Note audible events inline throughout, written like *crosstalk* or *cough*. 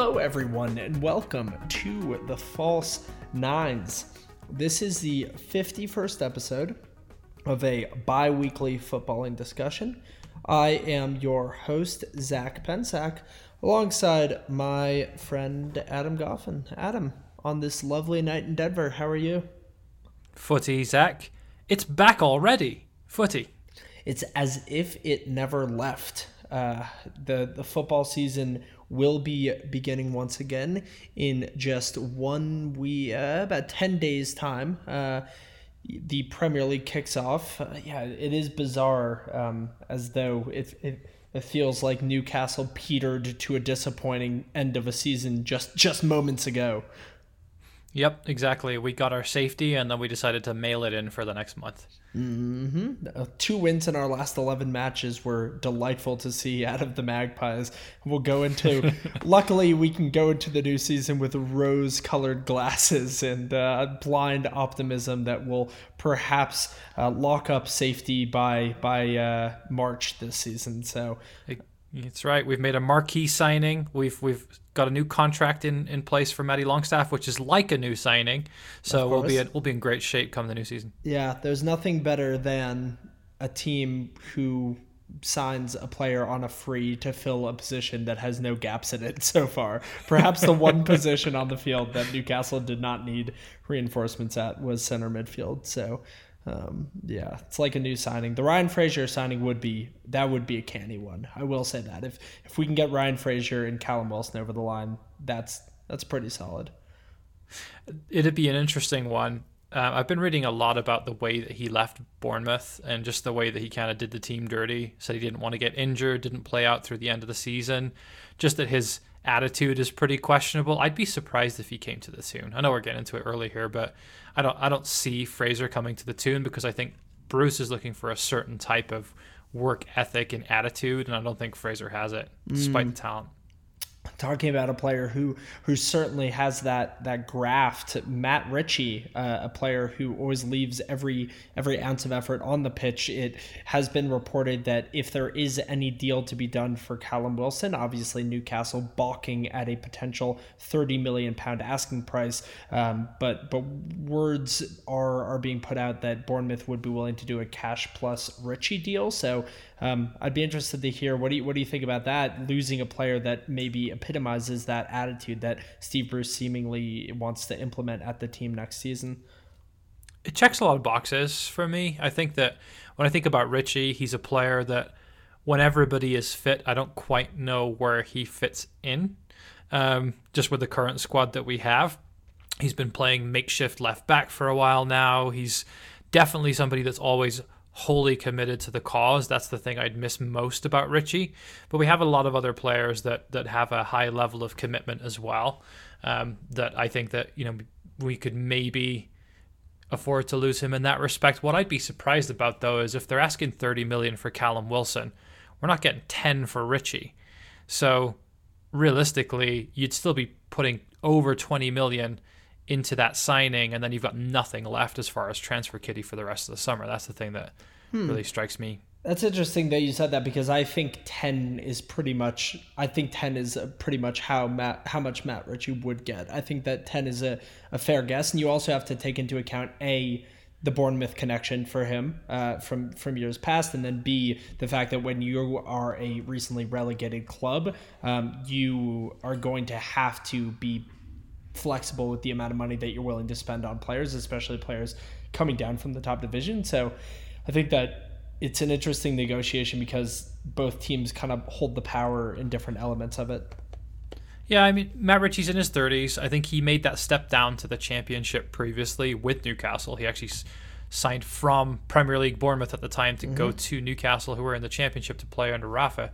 Hello, everyone, and welcome to the False Nines. This is the 51st episode of a bi weekly footballing discussion. I am your host, Zach Pensack, alongside my friend Adam Goffin. Adam, on this lovely night in Denver, how are you? Footy, Zach. It's back already. Footy. It's as if it never left. Uh, the the football season will be beginning once again in just one week, uh, about ten days time. Uh, the Premier League kicks off. Uh, yeah, it is bizarre, um, as though it, it it feels like Newcastle petered to a disappointing end of a season just just moments ago. Yep, exactly. We got our safety, and then we decided to mail it in for the next month. Mm-hmm. Uh, two wins in our last 11 matches were delightful to see out of the Magpies. We'll go into, *laughs* luckily, we can go into the new season with rose colored glasses and uh, blind optimism that will perhaps uh, lock up safety by, by uh, March this season. So, that's right. We've made a marquee signing. We've we've got a new contract in, in place for Matty Longstaff, which is like a new signing. So we'll be in, we'll be in great shape come the new season. Yeah, there's nothing better than a team who signs a player on a free to fill a position that has no gaps in it *laughs* so far. Perhaps the one *laughs* position on the field that Newcastle did not need reinforcements at was center midfield. So um, yeah, it's like a new signing. The Ryan Fraser signing would be that would be a canny one. I will say that if if we can get Ryan Fraser and Callum Wilson over the line, that's that's pretty solid. It'd be an interesting one. Uh, I've been reading a lot about the way that he left Bournemouth and just the way that he kind of did the team dirty. Said he didn't want to get injured, didn't play out through the end of the season. Just that his attitude is pretty questionable. I'd be surprised if he came to the Toon. I know we're getting into it early here, but I don't I don't see Fraser coming to the Toon because I think Bruce is looking for a certain type of work ethic and attitude, and I don't think Fraser has it, despite mm. the talent talking about a player who who certainly has that that graft. Matt Ritchie uh, a player who always leaves every every ounce of effort on the pitch. It has been reported that if there is any deal to be done for Callum Wilson obviously Newcastle balking at a potential 30 million pound asking price. Um, but but words are are being put out that Bournemouth would be willing to do a cash plus Ritchie deal. So um, I'd be interested to hear what do you what do you think about that? Losing a player that maybe epitomizes that attitude that Steve Bruce seemingly wants to implement at the team next season. It checks a lot of boxes for me. I think that when I think about Richie, he's a player that when everybody is fit, I don't quite know where he fits in. Um, just with the current squad that we have, he's been playing makeshift left back for a while now. He's definitely somebody that's always wholly committed to the cause. That's the thing I'd miss most about Richie. But we have a lot of other players that that have a high level of commitment as well. Um, that I think that you know we could maybe afford to lose him in that respect. What I'd be surprised about though is if they're asking 30 million for Callum Wilson, we're not getting 10 for Richie. So realistically, you'd still be putting over 20 million into that signing, and then you've got nothing left as far as transfer kitty for the rest of the summer. That's the thing that hmm. really strikes me. That's interesting that you said that because I think ten is pretty much. I think ten is pretty much how Matt how much Matt Ritchie would get. I think that ten is a, a fair guess, and you also have to take into account a the Bournemouth connection for him uh, from from years past, and then B the fact that when you are a recently relegated club, um, you are going to have to be flexible with the amount of money that you're willing to spend on players, especially players coming down from the top division. So I think that it's an interesting negotiation because both teams kind of hold the power in different elements of it. Yeah, I mean, Matt Ritchie's in his 30s. I think he made that step down to the championship previously with Newcastle. He actually signed from Premier League Bournemouth at the time to mm-hmm. go to Newcastle, who were in the championship to play under Rafa.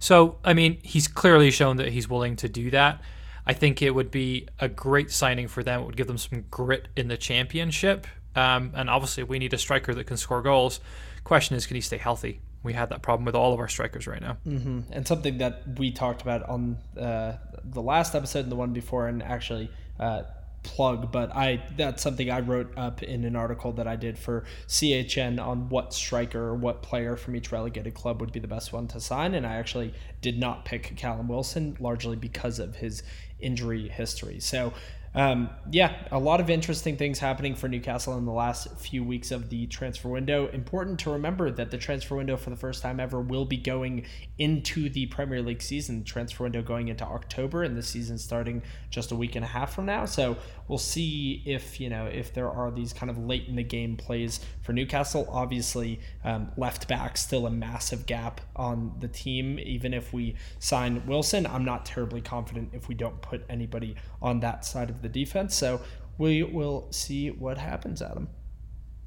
So, I mean, he's clearly shown that he's willing to do that. I think it would be a great signing for them. It would give them some grit in the championship. Um, and obviously, we need a striker that can score goals. Question is, can he stay healthy? We had that problem with all of our strikers right now. Mm-hmm. And something that we talked about on uh, the last episode and the one before, and actually uh, plug, but I that's something I wrote up in an article that I did for CHN on what striker or what player from each relegated club would be the best one to sign, and I actually did not pick Callum Wilson largely because of his injury history. So um, yeah, a lot of interesting things happening for Newcastle in the last few weeks of the transfer window. Important to remember that the transfer window for the first time ever will be going into the Premier League season. Transfer window going into October, and the season starting just a week and a half from now. So we'll see if you know if there are these kind of late in the game plays for Newcastle. Obviously, um, left back still a massive gap on the team. Even if we sign Wilson, I'm not terribly confident if we don't put anybody on that side of the the defense. So we will see what happens, Adam.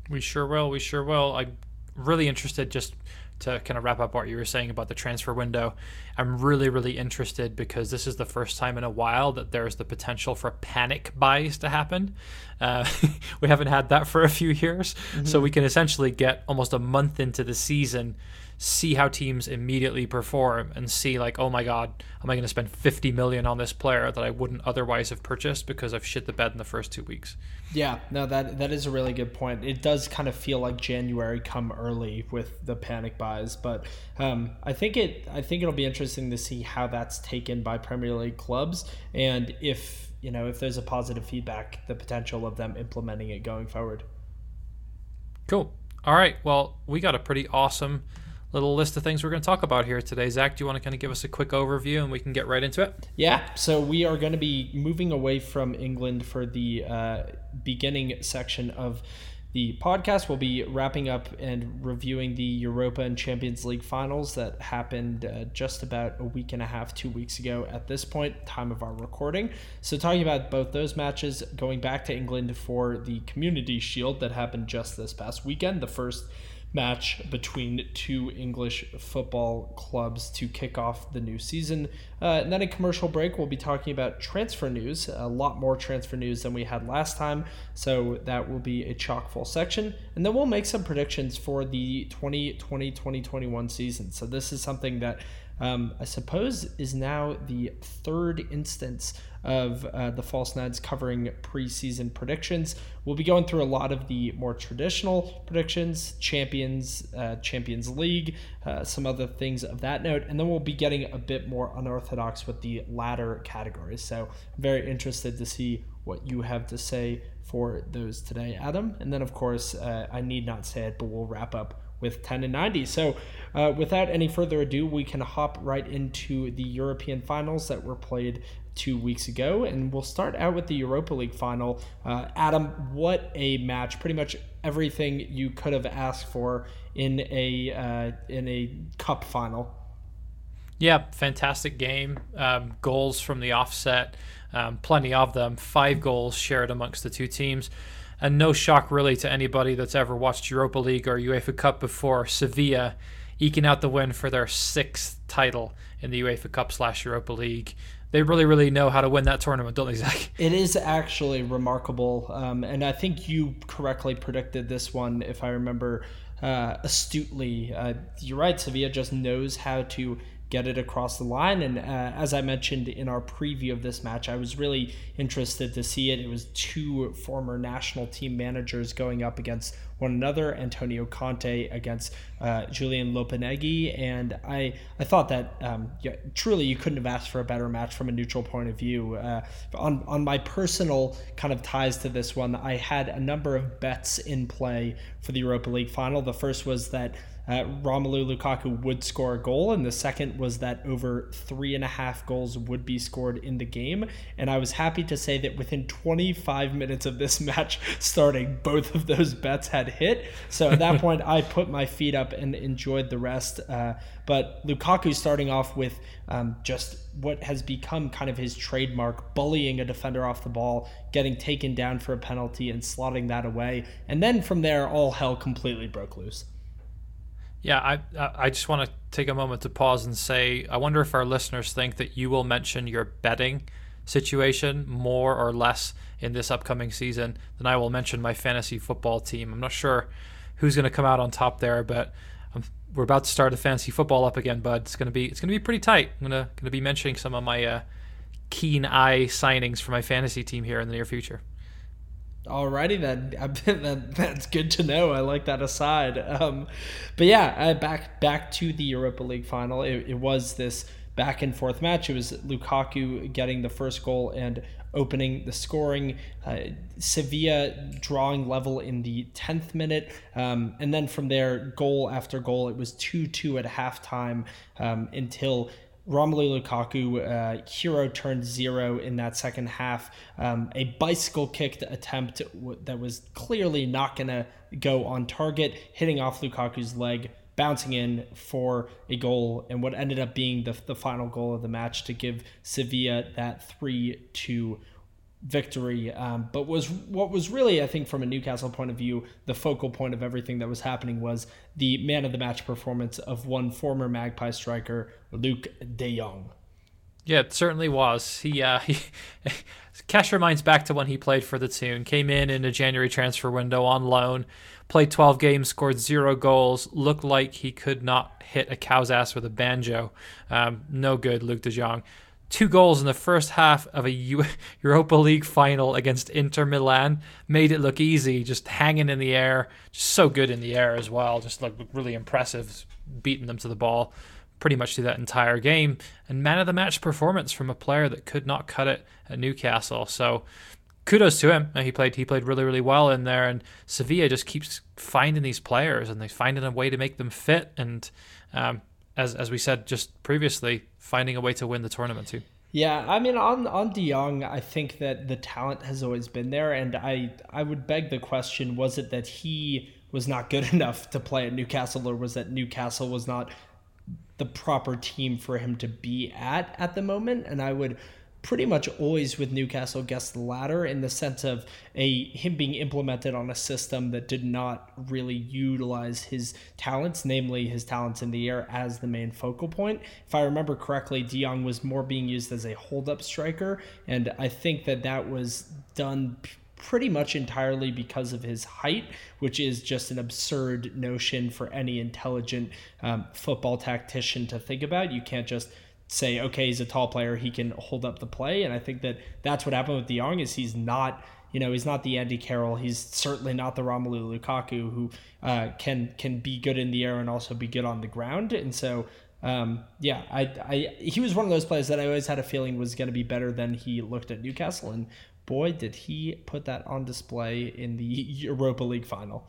We sure will. We sure will. I'm really interested just to kind of wrap up what you were saying about the transfer window. I'm really, really interested because this is the first time in a while that there's the potential for panic buys to happen. Uh, *laughs* we haven't had that for a few years. Mm-hmm. So we can essentially get almost a month into the season see how teams immediately perform and see like oh my god am i going to spend 50 million on this player that i wouldn't otherwise have purchased because i've shit the bed in the first two weeks? Yeah no that that is a really good point. It does kind of feel like january come early with the panic buys but um, i think it i think it'll be interesting to see how that's taken by premier league clubs and if you know if there's a positive feedback the potential of them implementing it going forward. Cool. All right well we got a pretty awesome little list of things we're going to talk about here today. Zach, do you want to kind of give us a quick overview and we can get right into it? Yeah. So we are going to be moving away from England for the uh, beginning section of the podcast. We'll be wrapping up and reviewing the Europa and Champions League finals that happened uh, just about a week and a half, two weeks ago at this point, time of our recording. So, talking about both those matches, going back to England for the Community Shield that happened just this past weekend, the first match between two English football clubs to kick off the new season. Uh, and then a commercial break, we'll be talking about transfer news, a lot more transfer news than we had last time. So that will be a chock full section. And then we'll make some predictions for the 2020 2021 season. So this is something that um, I suppose is now the third instance of uh, the False Nines covering preseason predictions. We'll be going through a lot of the more traditional predictions, Champions, uh, Champions League, uh, some other things of that note, and then we'll be getting a bit more unorthodox with the latter categories. So, very interested to see what you have to say for those today, Adam. And then, of course, uh, I need not say it, but we'll wrap up with 10 and 90. So, uh, without any further ado, we can hop right into the European finals that were played two weeks ago. And we'll start out with the Europa League final. Uh, Adam, what a match! Pretty much everything you could have asked for in a uh, in a cup final. Yeah, fantastic game. Um, goals from the offset, um, plenty of them. Five goals shared amongst the two teams. And no shock really to anybody that's ever watched Europa League or UEFA Cup before. Sevilla eking out the win for their sixth title in the UEFA Cup slash Europa League they really, really know how to win that tournament, don't they, Zach? *laughs* It is actually remarkable. Um, and I think you correctly predicted this one, if I remember uh, astutely. Uh, you're right, Sevilla just knows how to get it across the line. And uh, as I mentioned in our preview of this match, I was really interested to see it. It was two former national team managers going up against one another, Antonio Conte against uh, Julen Lopetegui, and I I thought that um, yeah, truly you couldn't have asked for a better match from a neutral point of view. Uh, on on my personal kind of ties to this one, I had a number of bets in play for the Europa League final. The first was that uh, Romelu Lukaku would score a goal, and the second was that over three and a half goals would be scored in the game. And I was happy to say that within 25 minutes of this *laughs* match starting, both of those bets had hit. So at that *laughs* point, I put my feet up and enjoyed the rest. Uh, but Lukaku starting off with um, just what has become kind of his trademark, bullying a defender off the ball, getting taken down for a penalty, and slotting that away. And then from there, all hell completely broke loose. Yeah, I I just want to take a moment to pause and say I wonder if our listeners think that you will mention your betting situation more or less in this upcoming season than I will mention my fantasy football team. I'm not sure who's going to come out on top there, but I'm, we're about to start the fantasy football up again, bud. It's gonna be it's gonna be pretty tight. I'm gonna gonna be mentioning some of my uh, keen eye signings for my fantasy team here in the near future. Alrighty then, *laughs* that, that's good to know. I like that aside. Um, but yeah, uh, back back to the Europa League final. It, it was this back and forth match. It was Lukaku getting the first goal and opening the scoring. Uh, Sevilla drawing level in the 10th minute. Um, and then from there, goal after goal. It was 2 2 at halftime um, until. Romelu Lukaku, uh, hero turned zero in that second half. Um, a bicycle kicked attempt that was clearly not going to go on target, hitting off Lukaku's leg bouncing in for a goal and what ended up being the, the final goal of the match to give Sevilla that 3 2 victory. Um, but was what was really, I think, from a Newcastle point of view, the focal point of everything that was happening was the man of the match performance of one former Magpie striker, Luuk de Jong. Yeah, it certainly was. He, uh, *laughs* he Cash reminds back to when he played for the Toon. Came in in a January transfer window on loan, played 12 games, scored zero goals, looked like he could not hit a cow's ass with a banjo. Um, no good, Luuk de Jong. Two goals in the first half of a *laughs* Europa League final against Inter Milan made it look easy, just hanging in the air, just so good in the air as well, just like really impressive, beating them to the ball pretty much through that entire game. And man of the match performance from a player that could not cut it at Newcastle. So kudos to him. He played he played really really well in there, and Sevilla just keeps finding these players and they finding a way to make them fit. And um, as as we said just previously, finding a way to win the tournament too. Yeah, I mean on on De Jong, I think that the talent has always been there, and I I would beg the question: Was it that he was not good *laughs* enough to play at Newcastle, or was that Newcastle was not the proper team for him to be at at the moment? And I would pretty much always with Newcastle guess the latter in the sense of a him being implemented on a system that did not really utilize his talents, namely his talents in the air as the main focal point. If I remember correctly, De Jong was more being used as a hold-up striker, and I think that that was done pretty much entirely because of his height, which is just an absurd notion for any intelligent um, football tactician to think about. You can't just say, okay, he's a tall player, he can hold up the play. And I think that that's what happened with De Jong is he's not, you know, he's not the Andy Carroll. He's certainly not the Romelu Lukaku who uh, can can be good in the air and also be good on the ground. And so, um, yeah, I, I he was one of those players that I always had a feeling was going to be better than he looked at Newcastle. And boy, did he put that on display in the *laughs* Europa League final.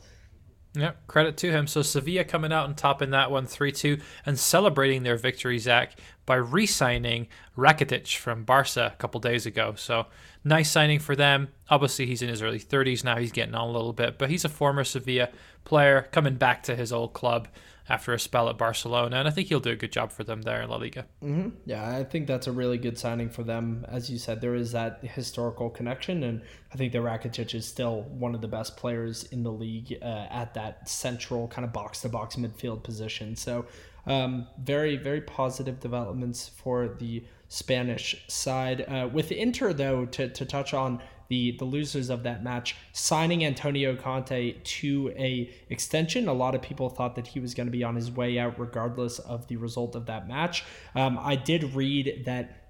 Yeah, credit to him. So Sevilla coming out and topping that one 3 2 and celebrating their victory, Zach, by re signing Rakitic from Barca a couple days ago. So nice signing for them. Obviously, he's in his early 30s now. He's getting on a little bit, but he's a former Sevilla player coming back to his old club after a spell at Barcelona, and I think he'll do a good job for them there in La Liga. Mm-hmm. Yeah, I think that's a really good signing for them. As you said, there is that historical connection, and I think that Rakitic is still one of the best players in the league uh, at that central kind of box to box midfield position. So, um, very, very positive developments for the Spanish side. Uh, with Inter, though, to, to touch on the the losers of that match signing Antonio Conte to a extension. A lot of people thought that he was going to be on his way out regardless of the result of that match. Um, I did read that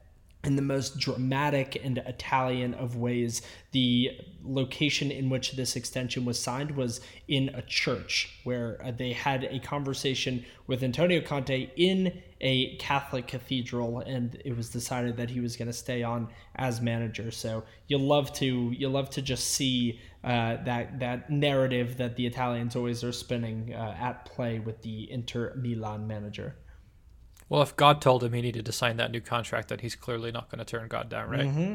in the most dramatic and Italian of ways, the location in which this extension was signed was in a church where uh, they had a conversation with Antonio Conte in a Catholic cathedral, and it was decided that he was going to stay on as manager. So you'll love to you love to just see uh, that that narrative that the Italians always are spinning uh, at play with the Inter Milan manager. Well, if God told him he needed to sign that new contract, then he's clearly not going to turn God down, right? Mm-hmm.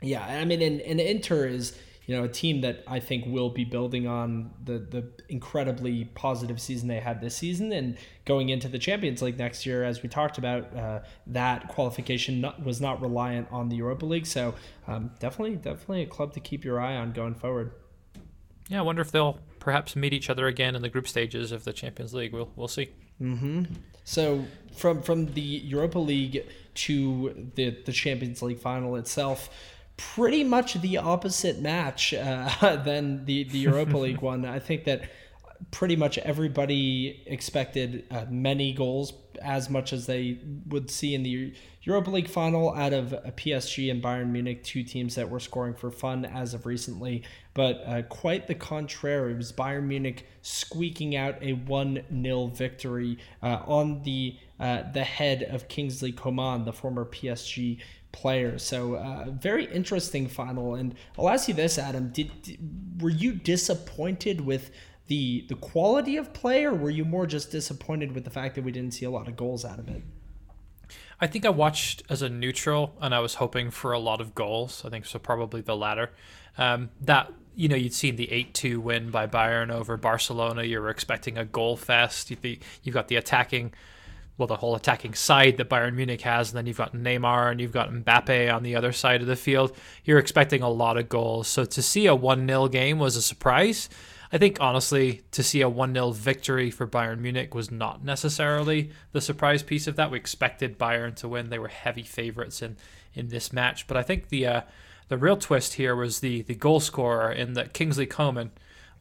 Yeah, I mean, and, and Inter is you know a team that I think will be building on the the incredibly positive season they had this season and going into the Champions League next year. As we talked about, uh, that qualification not, was not reliant on the Europa League, so um, definitely definitely a club to keep your eye on going forward. Yeah, I wonder if they'll perhaps meet each other again in the group stages of the Champions League. We'll we'll see. Mm-hmm. So from from the Europa League to the the Champions League final itself, pretty much the opposite match uh, *laughs* than the the Europa League *laughs* one. I think that pretty much everybody expected uh, many goals, as much as they would see in the Europa League final out of a PSG and Bayern Munich, two teams that were scoring for fun as of recently. But uh, quite the contrary, it was Bayern Munich squeaking out a 1 0 victory uh, on the, uh, the head of Kingsley Coman, the former PSG player. So uh, very interesting final. And I'll ask you this, Adam: Did, did, were you disappointed with the the quality of play, or were you more just disappointed with the fact that we didn't see a lot of goals out of it? I think I watched as a neutral, and I was hoping for a lot of goals. I think so, probably the latter. Um, that you know, you'd seen the eight-two win by Bayern over Barcelona. You were expecting a goal fest. You've got the attacking well, the whole attacking side that Bayern Munich has, and then you've got Neymar and you've got Mbappe on the other side of the field. You're expecting a lot of goals. So to see a 1 0 game was a surprise. I think, honestly, to see a 1 0 victory for Bayern Munich was not necessarily the surprise piece of that. We expected Bayern to win. They were heavy favorites in, in this match. But I think the uh, the real twist here was the, the goal scorer in that Kingsley Coman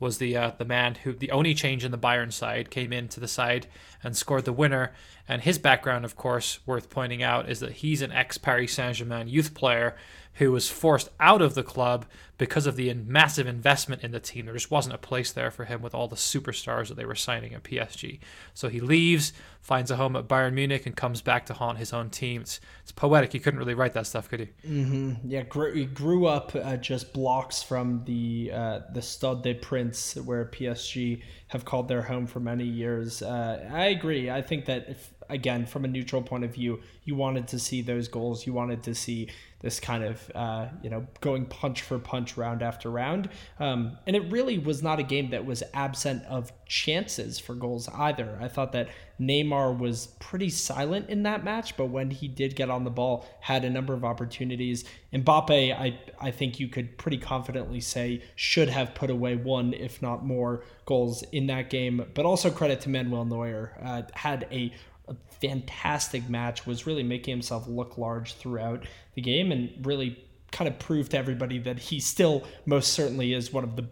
was the uh, the man who the only change in the Bayern side came into the side and scored the winner. And his background, of course, worth pointing out, is that he's an ex Paris Saint Germain youth player who was forced out of the club because of the massive investment in the team. There just wasn't a place there for him with all the superstars that they were signing at PSG. So he leaves, finds a home at Bayern Munich, and comes back to haunt his own team. It's, it's poetic. You couldn't really write that stuff, could you? Mm-hmm. Yeah, grew, he grew up uh, just blocks from the uh, the Stade de Prince, where PSG have called their home for many years. Uh, I agree. I think that if again, from a neutral point of view, you wanted to see those goals. You wanted to see this kind of uh, you know going punch for punch round after round. Um, and it really was not a game that was absent of chances for goals either. I thought that neymar was pretty silent in that match but when he did get on the ball had a number of opportunities. Mbappe i, I think you could pretty confidently say should have put away one if not more goals in that game. But also credit to manuel neuer uh, had a a fantastic match, was really making himself look large throughout the game and really kind of proved to everybody that he still most certainly is one of the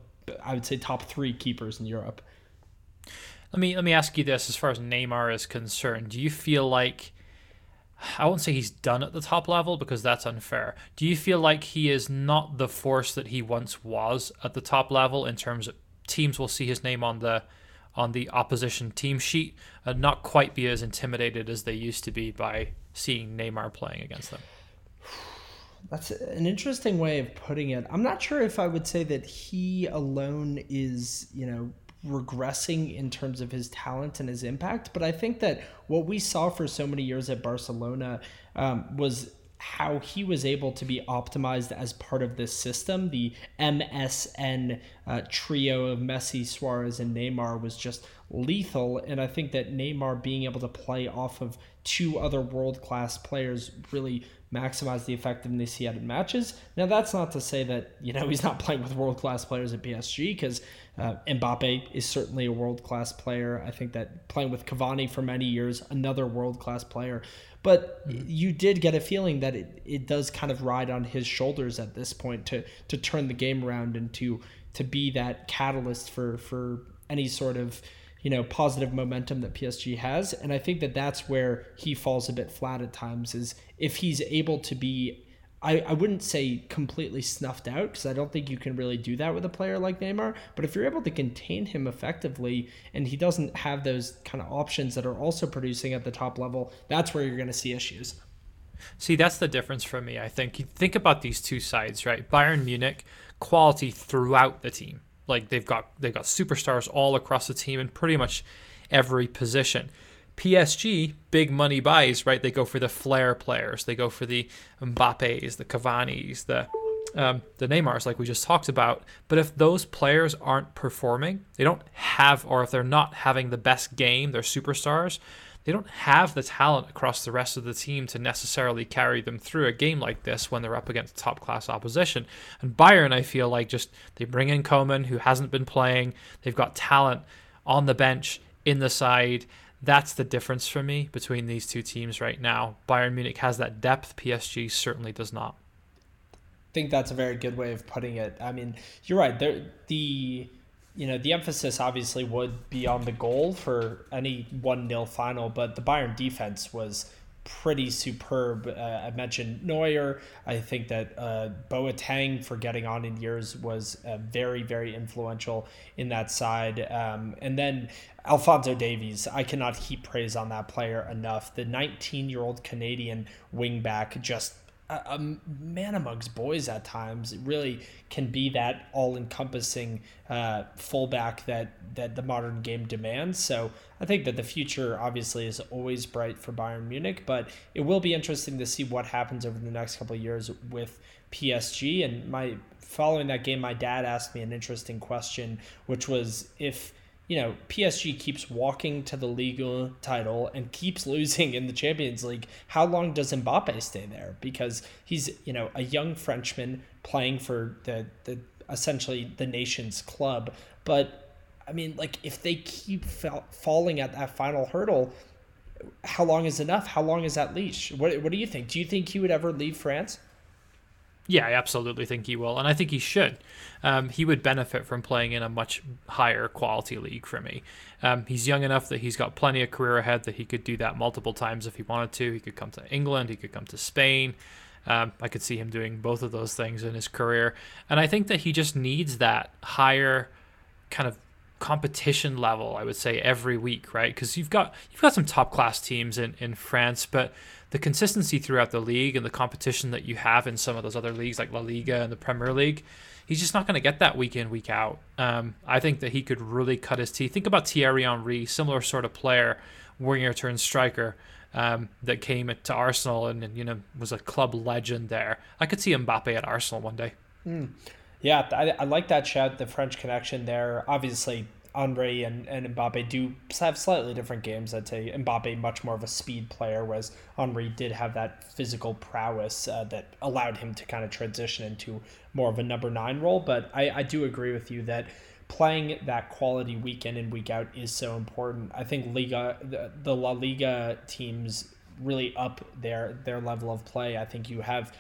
I would say top 3 keepers in Europe. Let me let me ask you this as far as Neymar is concerned. Do you feel like I won't say he's done at the top level because that's unfair. Do you feel like he is not the force that he once was at the top level in terms of teams will see his name on the on the opposition team sheet and not quite be as intimidated as they used to be by seeing Neymar playing against them. That's an interesting way of putting it. I'm not sure if I would say that he alone is, you know, regressing in terms of his talent and his impact, but I think that what we saw for so many years at Barcelona um, was how he was able to be optimized as part of this system. The MSN uh, trio of Messi, Suarez, and Neymar was just lethal. And I think that Neymar being able to play off of two other world class players really maximize the effectiveness he had in matches. Now, that's not to say that, you know, *laughs* he's not playing with world class players at PSG because uh, Mbappe is certainly a world class player. I think that playing with Cavani for many years, another world class player. But mm-hmm. you did get a feeling that it, it does kind of ride on his shoulders at this point to to turn the game around and to to be that catalyst for for any sort of you know positive momentum that PSG has and I think that that's where he falls a bit flat at times is if he's able to be I, I wouldn't say completely snuffed out because I don't think you can really do that with a player like Neymar. But if you're able to contain him effectively and he doesn't have those kind of options that are also producing at the top level, that's where you're going to see issues. See, that's the difference for me. I think think about these two sides, right? Bayern Munich, quality throughout the team. Like they've got they've got superstars all across the team in pretty much every position. PSG, big money buys, right? They go for the flair players. They go for the Mbappes, the Cavani's, the um, the Neymars, like we just talked about. But if those players aren't performing, they don't have, or if they're not having the best game, they're superstars. They don't have the talent across the rest of the team to necessarily carry them through a game like this when they're up against top class opposition. And Bayern, I feel like just they bring in Coman, who hasn't been playing. They've got talent on the bench, in the side that's the difference for me between these two teams right now. Bayern Munich has that depth, PSG certainly does not. I think that's a very good way of putting it. I mean, you're right. The you know, the emphasis obviously would be on the goal for any 1 0 final, but the Bayern defense was pretty superb. Uh, I mentioned Neuer. I think that uh, Boateng, for getting on in years, was uh, very, very influential in that side. Um, and then Alphonso Davies, I cannot heap praise on that player enough. The 19 year old Canadian wingback just a, a man amongst boys at times. Really can be that all-encompassing uh, fullback that that the modern game demands. So I think that the future obviously is always bright for Bayern Munich, but it will be interesting to see what happens over the next couple of years with PSG. And my following that game, my dad asked me an interesting question, which was if you know, PSG keeps walking to the league title and keeps losing in the Champions League, how long does Mbappe stay there? Because he's, you know, a young Frenchman playing for the, the essentially the nation's club. But I mean, like, if they keep fa- falling at that final hurdle, how long is enough? How long is that leash? What, what do you think? Do you think he would ever leave France? Yeah, I absolutely think he will, and I think he should. Um, he would benefit from playing in a much higher quality league for me. Um, he's young enough that he's got plenty of career ahead that he could do that multiple times if he wanted to. He could come to England, he could come to Spain. Um, I could see him doing both of those things in his career, and I think that he just needs that higher kind of competition level. I would say every week, right? Because you've got you've got some top class teams in in France, but the consistency throughout the league and the competition that you have in some of those other leagues like La Liga and the Premier League, he's just not going to get that week in, week out. Um, I think that he could really cut his teeth. Think about Thierry Henry, similar sort of player, winger turned striker. Um, that came to Arsenal and, you know was a club legend there. I could see Mbappe at Arsenal one day. Mm. Yeah, I, I like that shout. The French connection there. Obviously, Henry and, and Mbappe do have slightly different games. I'd say Mbappe much more of a speed player, whereas Henry did have that physical prowess uh, that allowed him to kind of transition into more of a number nine role. But I, I do agree with you that playing that quality week in and week out is so important. I think Liga, the, the La Liga teams really up their their level of play. I think you have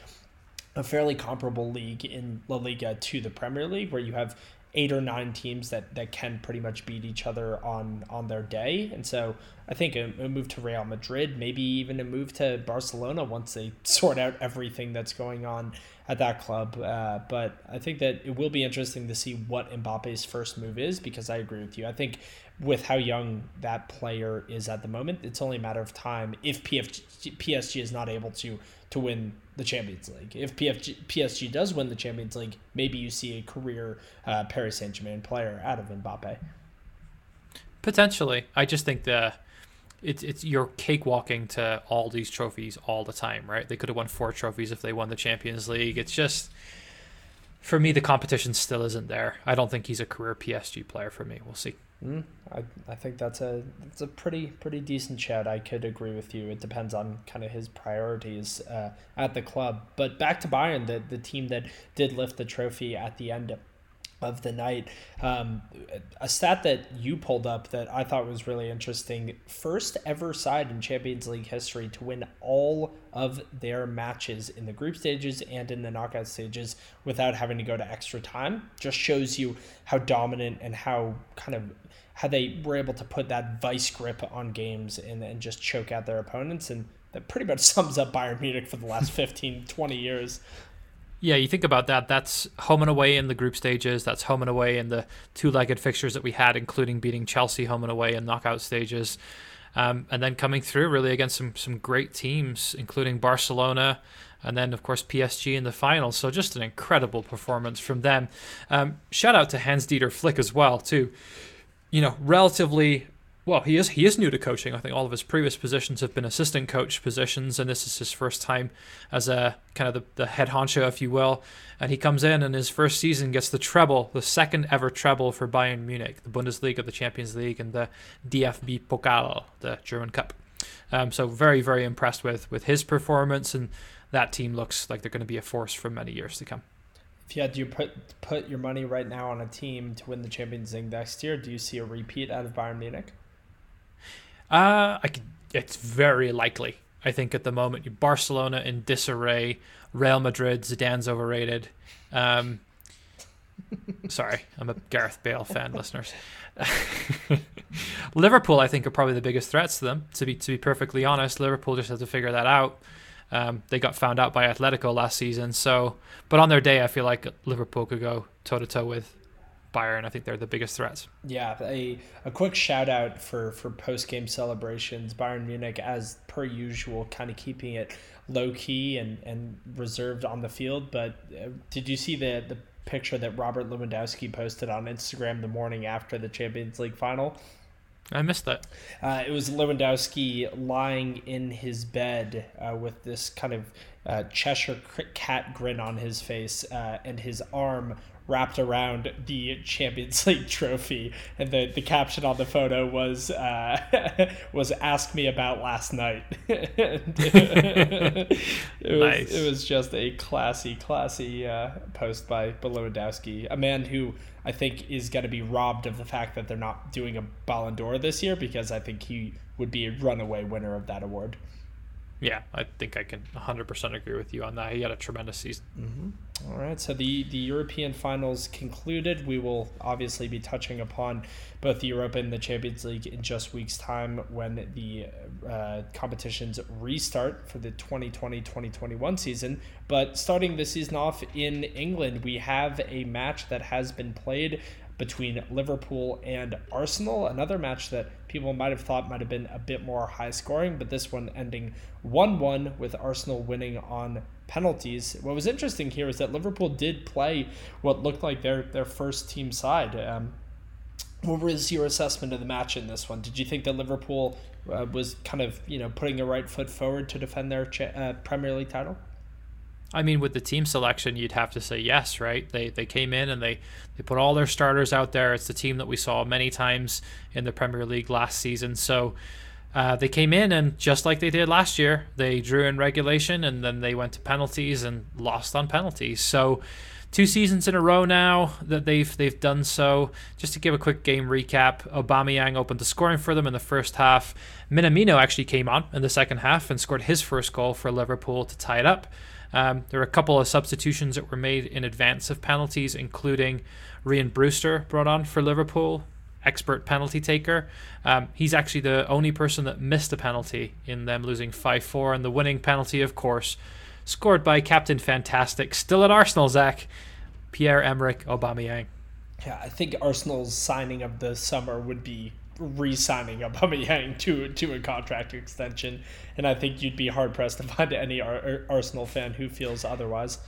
a fairly comparable league in La Liga to the Premier League, where you have eight or nine teams that that can pretty much beat each other on on their day. And so i think a, a, move to real madrid maybe even a move to barcelona once they *laughs* sort out everything that's going on at that club. Uh, but i think that it will be interesting to see what mbappe's first move is because i agree with you. I think with how young that player is at the moment it's only a matter of time if psg is not able to to win the Champions League. If PFG, PSG does win the Champions League, maybe you see a career uh, Paris Saint Germain player out of Mbappe. Potentially, I just think the it's it's you're cakewalking to all these trophies all the time, right? They could have won four trophies if they won the Champions League. It's just for me, the competition still isn't there. I don't think he's a career PSG player for me. We'll see. Mm, I, I think that's a that's a pretty pretty decent chat. I could agree with you. It depends on kind of his priorities uh, at the club. But back to Bayern, the the team that did lift the trophy at the end of the night. Um, a stat that you pulled up that I thought was really interesting. First ever side in Champions League history to win all of their matches in the group stages and in the knockout stages without having to go to extra time. Just shows you how dominant and how kind of how they were able to put that vice grip on games and, and just choke out their opponents. And that pretty much *laughs* sums up Bayern Munich for the last 15, 20 years. Yeah, you think about that. That's home and away in the group stages. That's home and away in the two-legged fixtures that we had, including beating Chelsea home and away in knockout stages, um, and then coming through really against some some great teams, including Barcelona, and then of course PSG in the final. So just an incredible performance from them. Um, shout out to Hans Dieter Flick as well too. You know, relatively well, he is he is new to coaching. I think all of his previous positions have been assistant coach positions, and this is his first time as a kind of the, the head honcho, if you will. And he comes in and his first season gets the treble, the second ever treble for Bayern Munich, the Bundesliga, the Champions League, and the DFB Pokal, the German Cup. Um, so very very impressed with with his performance, and that team looks like they're going to be a force for many years to come. If you had to put put your money right now on a team to win the Champions League next year, do you see a repeat out of Bayern Munich? Uh, I could, it's very likely. I think at the moment, Barcelona in disarray, Real Madrid, Zidane's overrated. Um, *laughs* Sorry, I'm a Gareth Bale fan, listeners. *laughs* Liverpool, I think, are probably the biggest threats to them. To be to be perfectly honest, Liverpool just have to figure that out. Um, they got found out by Atletico last season, so but on their day, I feel like Liverpool could go toe to toe with Bayern. I think they're the biggest threats. Yeah, a, a quick shout out for for post game celebrations. Bayern Munich, as per usual, kind of keeping it low key and, and reserved on the field. But uh, did you see the the picture that Robert Lewandowski posted on Instagram the morning after the Champions League final? I missed that. Uh, it was Lewandowski lying in his bed uh, with this kind of uh, Cheshire cat grin on his face uh, and his arm wrapped around the Champions *laughs* League trophy, and the, the caption on the photo was uh, *laughs* was "Ask me about last night." *laughs* it, was, nice. it was just a classy, classy uh, post by Lewandowski, a man who I think is going to be robbed of the fact that they're not doing a Ballon d'Or this year because I think he would be a runaway winner of that award. Yeah, I think I can 100% agree with you on that. He had a tremendous season. Mm-hmm. All right, so the, the European finals concluded. We will obviously be touching upon both the Europa and the Champions League in just weeks' time when the uh, competitions restart for the 2020 2021 season. But starting the season off in England, we have a match that has been played between Liverpool and Arsenal. Another match that people might have thought might have been a bit more high scoring, but this one ending 1 1 with Arsenal winning on penalties. What was interesting here is that Liverpool did play what looked like their, their first team side. Um, what was your assessment of the match in this one? Did you think that Liverpool uh, was kind of you know putting a right foot forward to defend their uh, Premier League title? I mean, with the team selection, you'd have to say yes, right? They they came in and they they put all their starters out there. It's the team that we saw many times in the Premier League last season. So uh, they came in and just like they did last year, they drew in regulation and then they went to penalties and lost on penalties. So two seasons in a row now that they've they've done so. Just to give a quick game recap, Aubameyang opened the scoring for them in the first half. Minamino actually came on in the second half and scored his first goal for Liverpool to tie it up. Um, there were a couple of substitutions that were made in advance of penalties, including Rhian Brewster brought on for Liverpool, expert penalty taker. Um, he's actually the only person that missed a penalty in them losing 5 4. And the winning penalty, of course, scored by Captain Fantastic, still at Arsenal, Zach, Pierre Emerick Aubameyang. Yeah, I think Arsenal's signing of the summer would be re-signing Aubameyang to to a contract extension, and I think you'd be hard pressed to find any Ar- Arsenal fan who feels otherwise.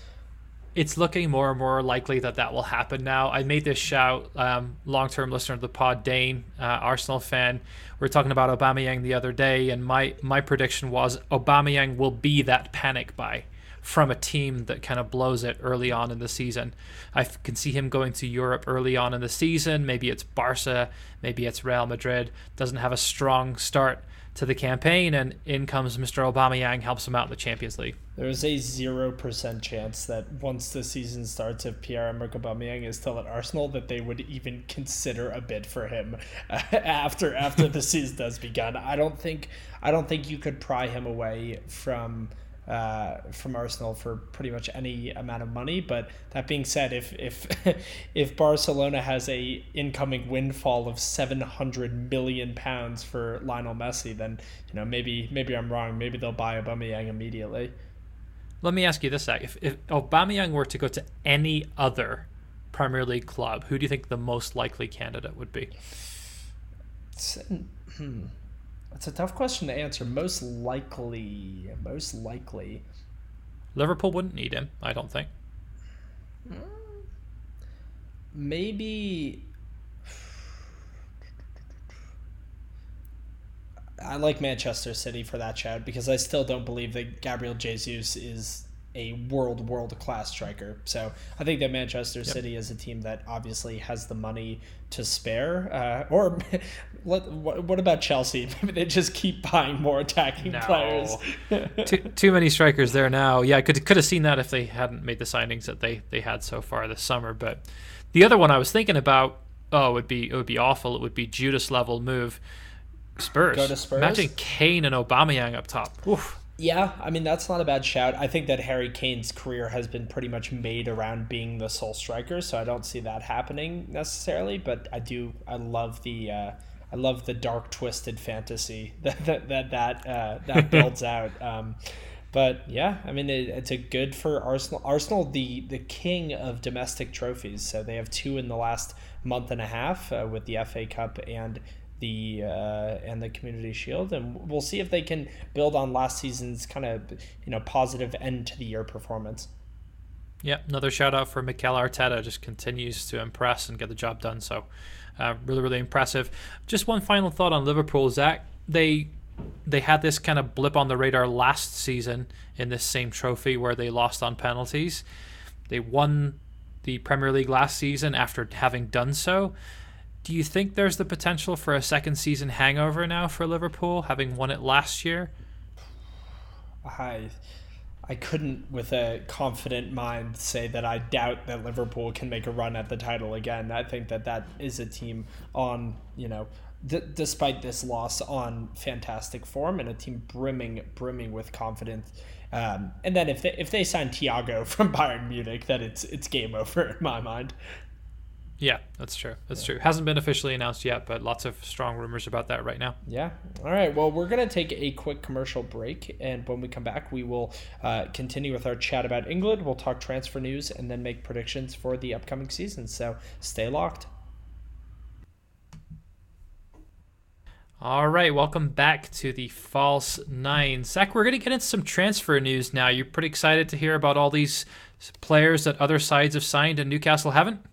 It's looking more and more likely that that will happen now. I made this shout. Um, long-term listener of the pod, Dane, uh, Arsenal fan. We are talking about Aubameyang the other day, and my my prediction was Aubameyang will be that panic buy from a team that kind of blows it early on in the season. I can see him going to Europe early on in the season. Maybe it's Barca, maybe it's Real Madrid. Doesn't have a strong start to the campaign, and in comes Mr. Aubameyang, helps him out in the Champions League. There's a zero percent chance that once the season starts, if Pierre-Emerick Aubameyang is still at Arsenal, that they would even consider a bid for him *laughs* after after the *laughs* season has begun. I don't think I don't think you could pry him away from uh, from Arsenal for pretty much any amount of money. But that being said, if if *laughs* if Barcelona has a incoming windfall of seven hundred million pounds for Lionel Messi, then you know maybe maybe I'm wrong. Maybe they'll buy Aubameyang immediately. Let me ask you this: If if Aubameyang were to go to any other Premier League club, who do you think the most likely candidate would be? Hmm. That's a tough question to answer. Most likely, most likely. Liverpool wouldn't need him, I don't think. Hmm. Maybe. *sighs* I like Manchester City for that shout because I still don't believe that Gabriel Jesus is a world world class striker. So I think that Manchester yep. City is a team that obviously has the money to spare. Uh, or *laughs* what, what about Chelsea? *laughs* Maybe they just keep buying more attacking no. players. *laughs* too, too many strikers there now. Yeah, I could could have seen that if they hadn't made the signings that they they had so far this summer. But the other one I was thinking about, oh, it would be it would be awful. It would be Judas level move. Spurs. Go to Spurs. Imagine Kane and Aubameyang up top. Oof. Yeah, I mean that's not a bad shout. I think that Harry Kane's career has been pretty much made around being the sole striker, so I don't see that happening necessarily. But I do, I love the, uh, I love the dark twisted fantasy *laughs* that that that that, uh, that *laughs* builds out. Um, but yeah, I mean it, it's a good for Arsenal. Arsenal, the the king of domestic trophies, so they have two in the last month and a half uh, with the FA Cup and the uh, and the Community Shield, and we'll see if they can build on last season's kind of you know positive end to the year performance. Yeah, another shout out for Mikel Arteta. Just continues to impress and get the job done. So, uh, really, really impressive. Just one final thought on Liverpool, Zach. They they had this kind of blip on the radar last season in this same trophy where they lost on penalties. They won the Premier League last season after having done so. Do you think there's the potential for a second season hangover now for Liverpool, having won it last year? I I couldn't with a confident mind say that I doubt that Liverpool can make a run at the title again. I think that that is a team on, you know, despite this loss on fantastic form and a team brimming brimming with confidence. Um, and then if they if they sign Thiago *laughs* from Bayern Munich, then it's it's game over in my mind. Yeah, that's true. That's yeah. true. Hasn't been officially announced yet, but lots of strong rumors about that right now. Yeah. All right. Well, we're going to take a quick commercial break. And when we come back, we will uh, continue with our chat about England. We'll talk transfer news and then make predictions for the upcoming season. So stay locked. All right, welcome back to the False Nine. Zach, we're going to get into some transfer news now. You're pretty excited to hear about all these players that other sides have signed and Newcastle haven't?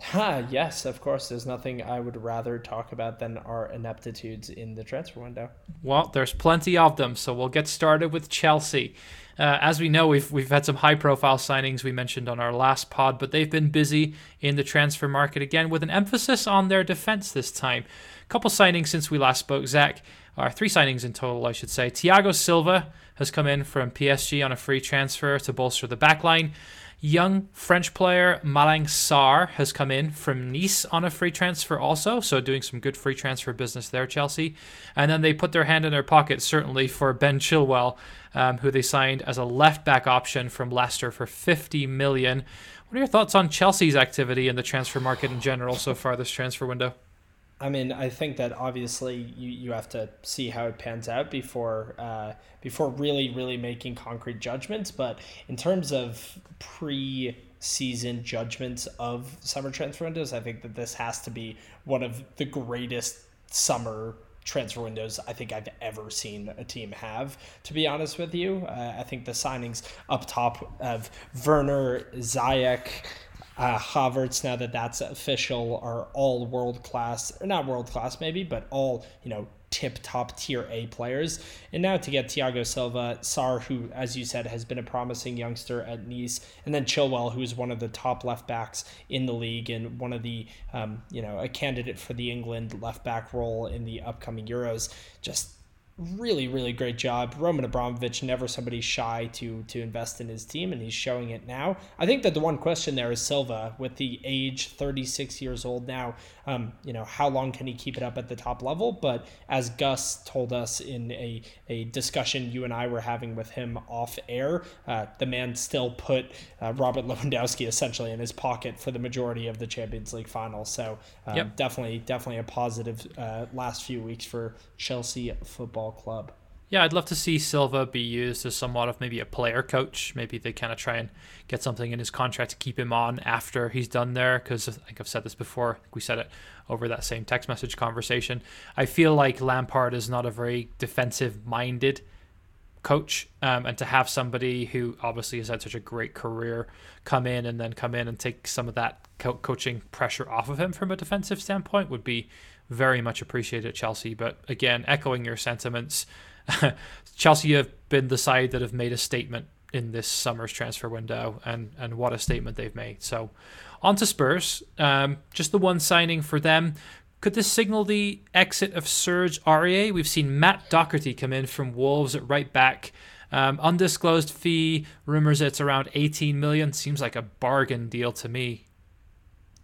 Ha, yes, of course. There's nothing I would rather talk about than our ineptitudes in the transfer window. Well, there's plenty of them, so we'll get started with Chelsea. Uh, as we know, we've we've had some high-profile signings we mentioned on our last pod, but they've been busy in the transfer market again, with an emphasis on their defense this time. A couple signings since we last spoke, Zach. Or three signings in total, I should say. Thiago Silva has come in from PSG on a free transfer to bolster the backline. Young French player Malang Sarr has come in from Nice on a free transfer also, so doing some good free transfer business there, Chelsea. And then they put their hand in their pocket, certainly, for Ben Chilwell, um, who they signed as a left back option from Leicester for 50 million. What are your thoughts on Chelsea's activity in the transfer market in general so far this transfer window? I mean, I think that obviously you, you have to see how it pans out before uh, before really really making concrete judgments. But in terms of pre season judgments of summer transfer windows, I think that this has to be one of the greatest summer transfer windows I think I've ever seen a team have. To be honest with you, uh, I think the signings up top of Werner, Ziyech uh, Havertz, now that that's official, are all world class, not world class maybe, but all, you know, tip top tier A players. And now to get Thiago Silva, Sarr, who, as you said, has been a promising youngster at Nice, and then Chilwell, who is one of the top left backs in the league and one of the, um, you know, a candidate for the England left back role in the upcoming Euros. Just really, really great job. Roman Abramovich, never somebody shy to to invest in his team, and he's showing it now. I think that the one question there is Silva, with the age 36 years old now. Um, you know, how long can he keep it up at the top level? But as Gus told us in a, a discussion you and I were having with him off air, uh, the man still put uh, Robert Lewandowski essentially in his pocket for the majority of the Champions League final. So um, yep. definitely, definitely a positive uh, last few weeks for Chelsea football club. Yeah, I'd love to see Silva be used as somewhat of maybe a player coach. Maybe they kind of try and get something in his contract to keep him on after he's done there. Because I think I've said this before. we said it over that same text message conversation. I feel like Lampard is not a very defensive minded coach. Um, and to have somebody who obviously has had such a great career come in and then come in and take some of that co- coaching pressure off of him from a defensive standpoint would be very much appreciated at Chelsea. But again, echoing your sentiments, *laughs* Chelsea have been the side that have made a statement in this summer's transfer window, and and what a statement they've made. So, on to Spurs. Um, just the one signing for them. Could this signal the exit of Serge Aurier? We've seen Matt Doherty come in from Wolves at right back. Um, undisclosed fee, rumors it's around 18 million. Seems like a bargain deal to me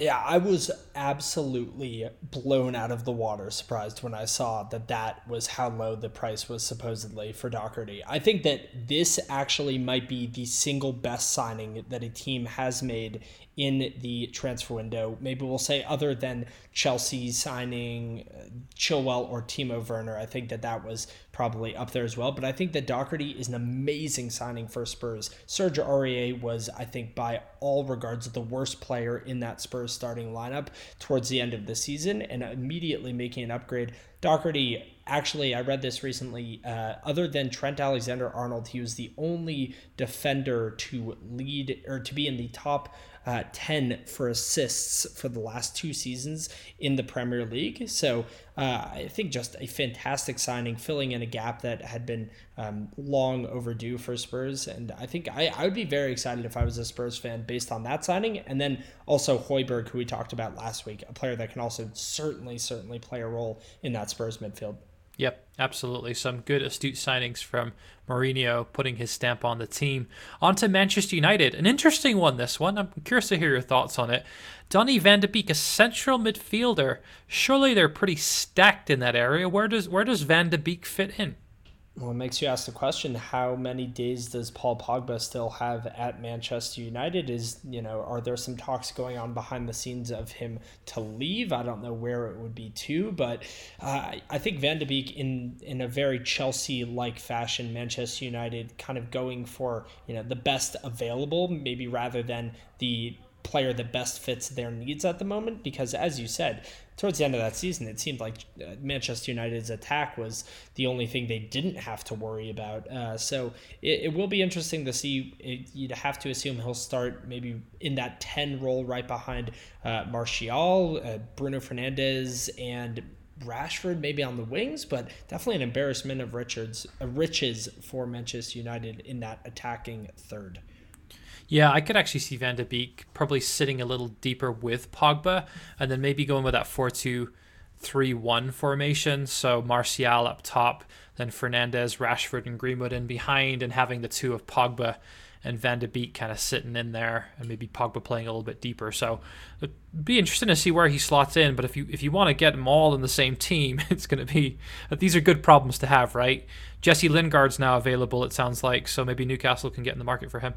Yeah, I was absolutely blown out of the water surprised when I saw that that was how low the price was supposedly for Doherty. I think that this actually might be the single best signing that a team has made in the transfer window. Maybe we'll say other than Chelsea signing uh, Chilwell or Timo Werner. I think that that was probably up there as well. But I think that Doherty is an amazing signing for Spurs. Serge Aurier was, I think, by all regards, the worst player in that Spurs starting lineup towards the end of the season, and immediately making an upgrade. Doherty actually, I read this recently. Uh, other than Trent Alexander Arnold, he was the only defender to lead or to be in the top uh, 10 for assists for the last two seasons in the Premier League. So uh, I think just a fantastic signing, filling in a gap that had been um, long overdue for Spurs. And I think I, I would be very excited if I was a Spurs fan based on that signing. And then also Højbjerg, who we talked about last week, a player that can also certainly, certainly play a role in that Spurs midfield. Yep, absolutely. Some good, astute signings from Mourinho putting his stamp on the team. On to Manchester United. An interesting one, this one. I'm curious to hear your thoughts on it. Donny van de Beek, a central midfielder. Surely they're pretty stacked in that area. Where does where does Van de Beek fit in? Well, it makes you ask the question: How many days does Paul Pogba still have at Manchester United? Is you know, are there some talks going on behind the scenes of him to leave? I don't know where it would be to, but uh, I think Van de Beek, in in a very Chelsea-like fashion, Manchester United kind of going for you know the best available, maybe rather than the player that best fits their needs at the moment. Because as you said, towards the end of that season, it seemed like uh, Manchester United's attack was the only thing they didn't have to worry about. Uh, so it, it, will be interesting to see. It, you'd have to assume he'll start maybe in that 10 role right behind uh, Martial, uh, Bruno Fernandes, and Rashford maybe on the wings, but definitely an embarrassment of Richards, uh, riches for Manchester United in that attacking third. Yeah, I could actually see Van de Beek probably sitting a little deeper with Pogba and then maybe going with that 4 2 3 1 formation. So Martial up top, then Fernandes, Rashford, and Greenwood in behind, and having the two of Pogba and Van de Beek kind of sitting in there, and maybe Pogba playing a little bit deeper. So it'd be interesting to see where he slots in. But if you if you want to get them all in the same team, *laughs* it's going to be these are good problems to have, right? Jesse Lingard's now available. It sounds like so maybe Newcastle can get in the market for him.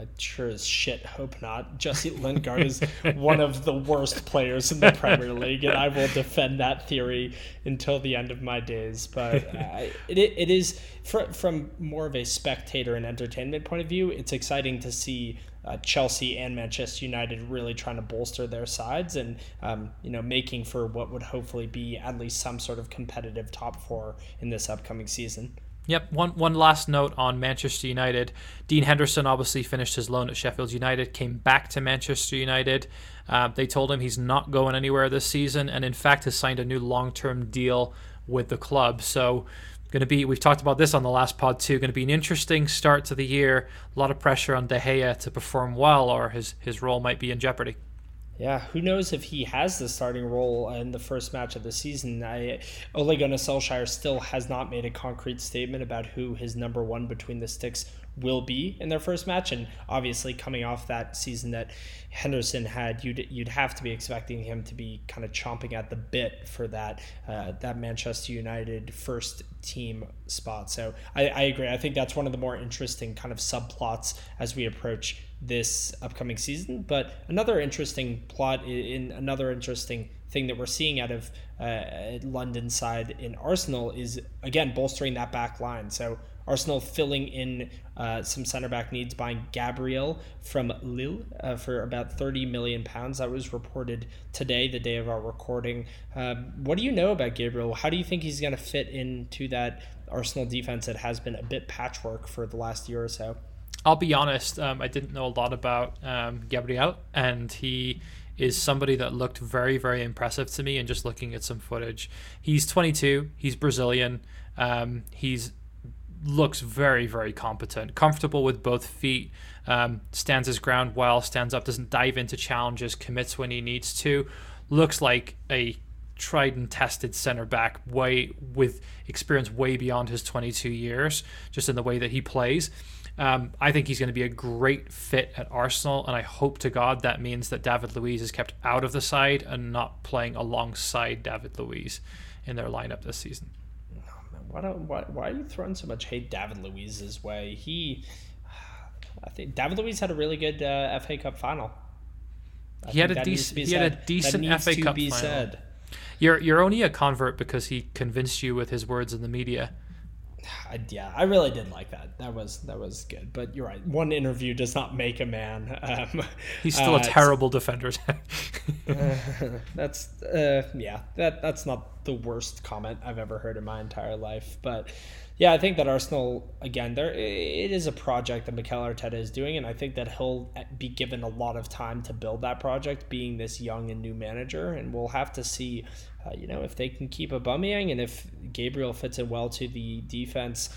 I sure as shit hope not. Jesse Lingard is one of the worst players in the Premier League, and I will defend that theory until the end of my days. But uh, it, it is, from more of a spectator and entertainment point of view, it's exciting to see uh, Chelsea and Manchester United really trying to bolster their sides and um, you know making for what would hopefully be at least some sort of competitive top four in this upcoming season. Yep. One one last note on Manchester United. Dean Henderson obviously finished his loan at Sheffield United, came back to Manchester United. Uh, they told him he's not going anywhere this season, and in fact has signed a new long term deal with the club. So going to be we've talked about this on the last pod too. Going to be an interesting start to the year. A lot of pressure on De Gea to perform well, or his his role might be in jeopardy. Yeah, who knows if he has the starting role in the first match of the season? I, Ole Gunnar Solskjaer still has not made a concrete statement about who his number one between the sticks will be in their first match, and obviously coming off that season that Henderson had, you'd you'd have to be expecting him to be kind of chomping at the bit for that uh, that Manchester United first team spot. So I, I agree. I think that's one of the more interesting kind of subplots as we approach this upcoming season. But another interesting plot in another interesting thing that we're seeing out of uh, London side in Arsenal is again bolstering that back line. So Arsenal filling in uh, some center back needs, buying Gabriel from Lille uh, for about 30 million pounds. That was reported today, the day of our recording. Um, what do you know about Gabriel? How do you think he's going to fit into that Arsenal defense that has been a bit patchwork for the last year or so? I'll be honest, um, I didn't know a lot about um, Gabriel, and he is somebody that looked very, very impressive to me. And just looking at some footage, he's 22, he's Brazilian, um, he's looks very, very competent, comfortable with both feet, um, stands his ground well, stands up, doesn't dive into challenges, commits when he needs to. Looks like a tried and tested center back way with experience way beyond his 22 years, just in the way that he plays. Um, I think he's going to be a great fit at Arsenal, and I hope to God that means that David Luiz is kept out of the side and not playing alongside David Luiz in their lineup this season. Why, don't, why, why are you throwing so much hate David Luiz's way? He, I think David Luiz had a really good uh, FA Cup final. I he had a decent. He had a decent FA Cup final. Said. You're you're only a convert because he convinced you with his words in the media. I, yeah, I really did like that. That was that was good. But you're right. One interview does not make a man. Um, *laughs* He's still uh, a terrible defender. uh, *laughs* *laughs* that's uh, yeah. That that's not the worst comment I've ever heard in my entire life. But yeah, I think that Arsenal again, there it is a project that Mikel Arteta is doing, and I think that he'll be given a lot of time to build that project, being this young and new manager, and we'll have to see uh, you know, if they can keep Aubameyang and if Gabriel fits in well to the defense,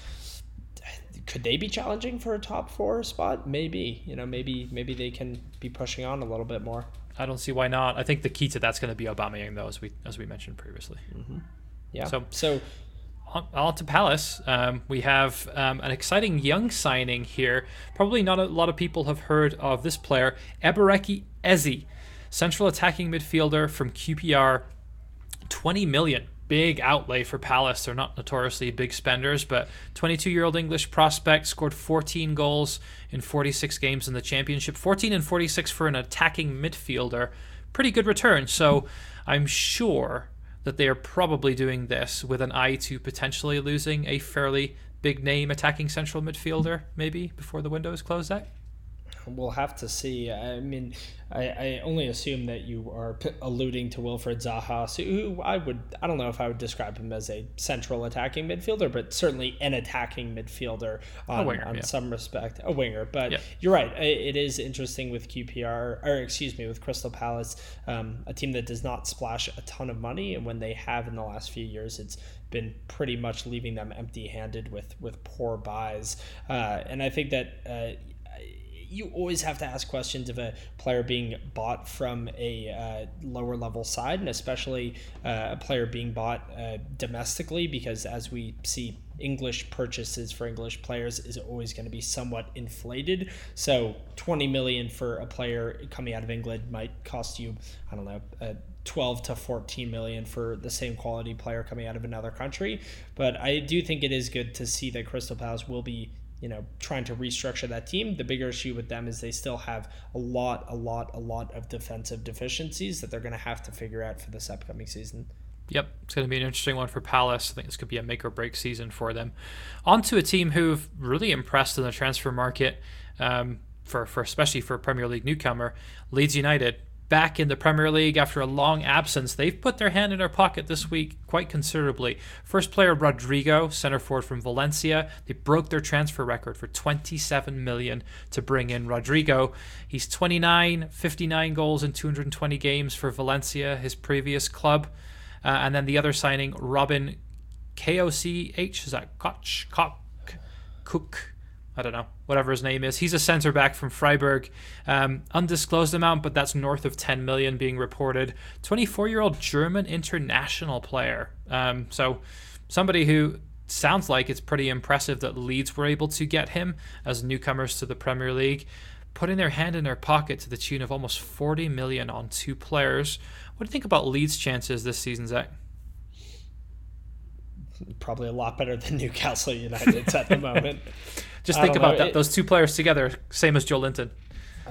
could they be challenging for a top four spot? Maybe. You know, maybe maybe they can be pushing on a little bit more. I don't see why not. I think the key to that's going to be Aubameyang, though, as we as we mentioned previously. Mm-hmm. Yeah. So so. On, to Palace. Um, we have um, an exciting young signing here. Probably not a lot of people have heard of this player, Eberechi Eze, central attacking midfielder from QPR 20 million big outlay for Palace. They're not notoriously big spenders, but 22 year old English prospect scored 14 goals in 46 games in the championship, 14 and 46 for an attacking midfielder. Pretty good return. So I'm sure that they are probably doing this with an eye to potentially losing a fairly big name attacking central midfielder, maybe before the window is closed out we'll have to see. I mean, I, I only assume that you are p- alluding to Wilfried Zaha, who I would I don't know if I would describe him as a central attacking midfielder, but certainly an attacking midfielder on, winger, on yeah. some respect, a winger. But yeah. you're right. It is interesting with QPR, or excuse me, with Crystal Palace, um, a team that does not splash a ton of money, and when they have in the last few years, it's been pretty much leaving them empty-handed with with poor buys. Uh, and I think that. Uh, you always have to ask questions of a player being bought from a uh, lower level side, and especially uh, a player being bought uh, domestically, because as we see, English purchases for English players is always going to be somewhat inflated. So, 20 million for a player coming out of England might cost you, I don't know, uh, 12 to 14 million for the same quality player coming out of another country. But I do think it is good to see that Crystal Palace will be you know, trying to restructure that team. The bigger issue with them is they still have a lot, a lot, a lot of defensive deficiencies that they're going to have to figure out for this upcoming season. Yep, it's going to be an interesting one for Palace. I think this could be a make or break season for them. On to a team who've really impressed in the transfer market, um, for, for especially for Premier League newcomer, Leeds United back in the Premier League after a long absence. They've put their hand in their pocket this week quite considerably. First player Rodrigo, center forward from Valencia. They broke their transfer record for 27 million to bring in Rodrigo. He's 29, 59 goals in 220 games for Valencia, his previous club. Uh, and then the other signing, Robin Koch, is that Koch? Koch? Cook I don't know, whatever his name is. He's a center back from Freiburg. Um, undisclosed amount, but that's north of 10 million being reported. 24 year old German international player. Um, so somebody who sounds like it's pretty impressive that Leeds were able to get him as newcomers to the Premier League, putting their hand in their pocket to the tune of almost 40 million on two players. What do you think about Leeds' chances this season, Zach? Probably a lot better than *laughs* Newcastle United's at the moment. *laughs* Just think about that. It, those two players together, same as Joelinton.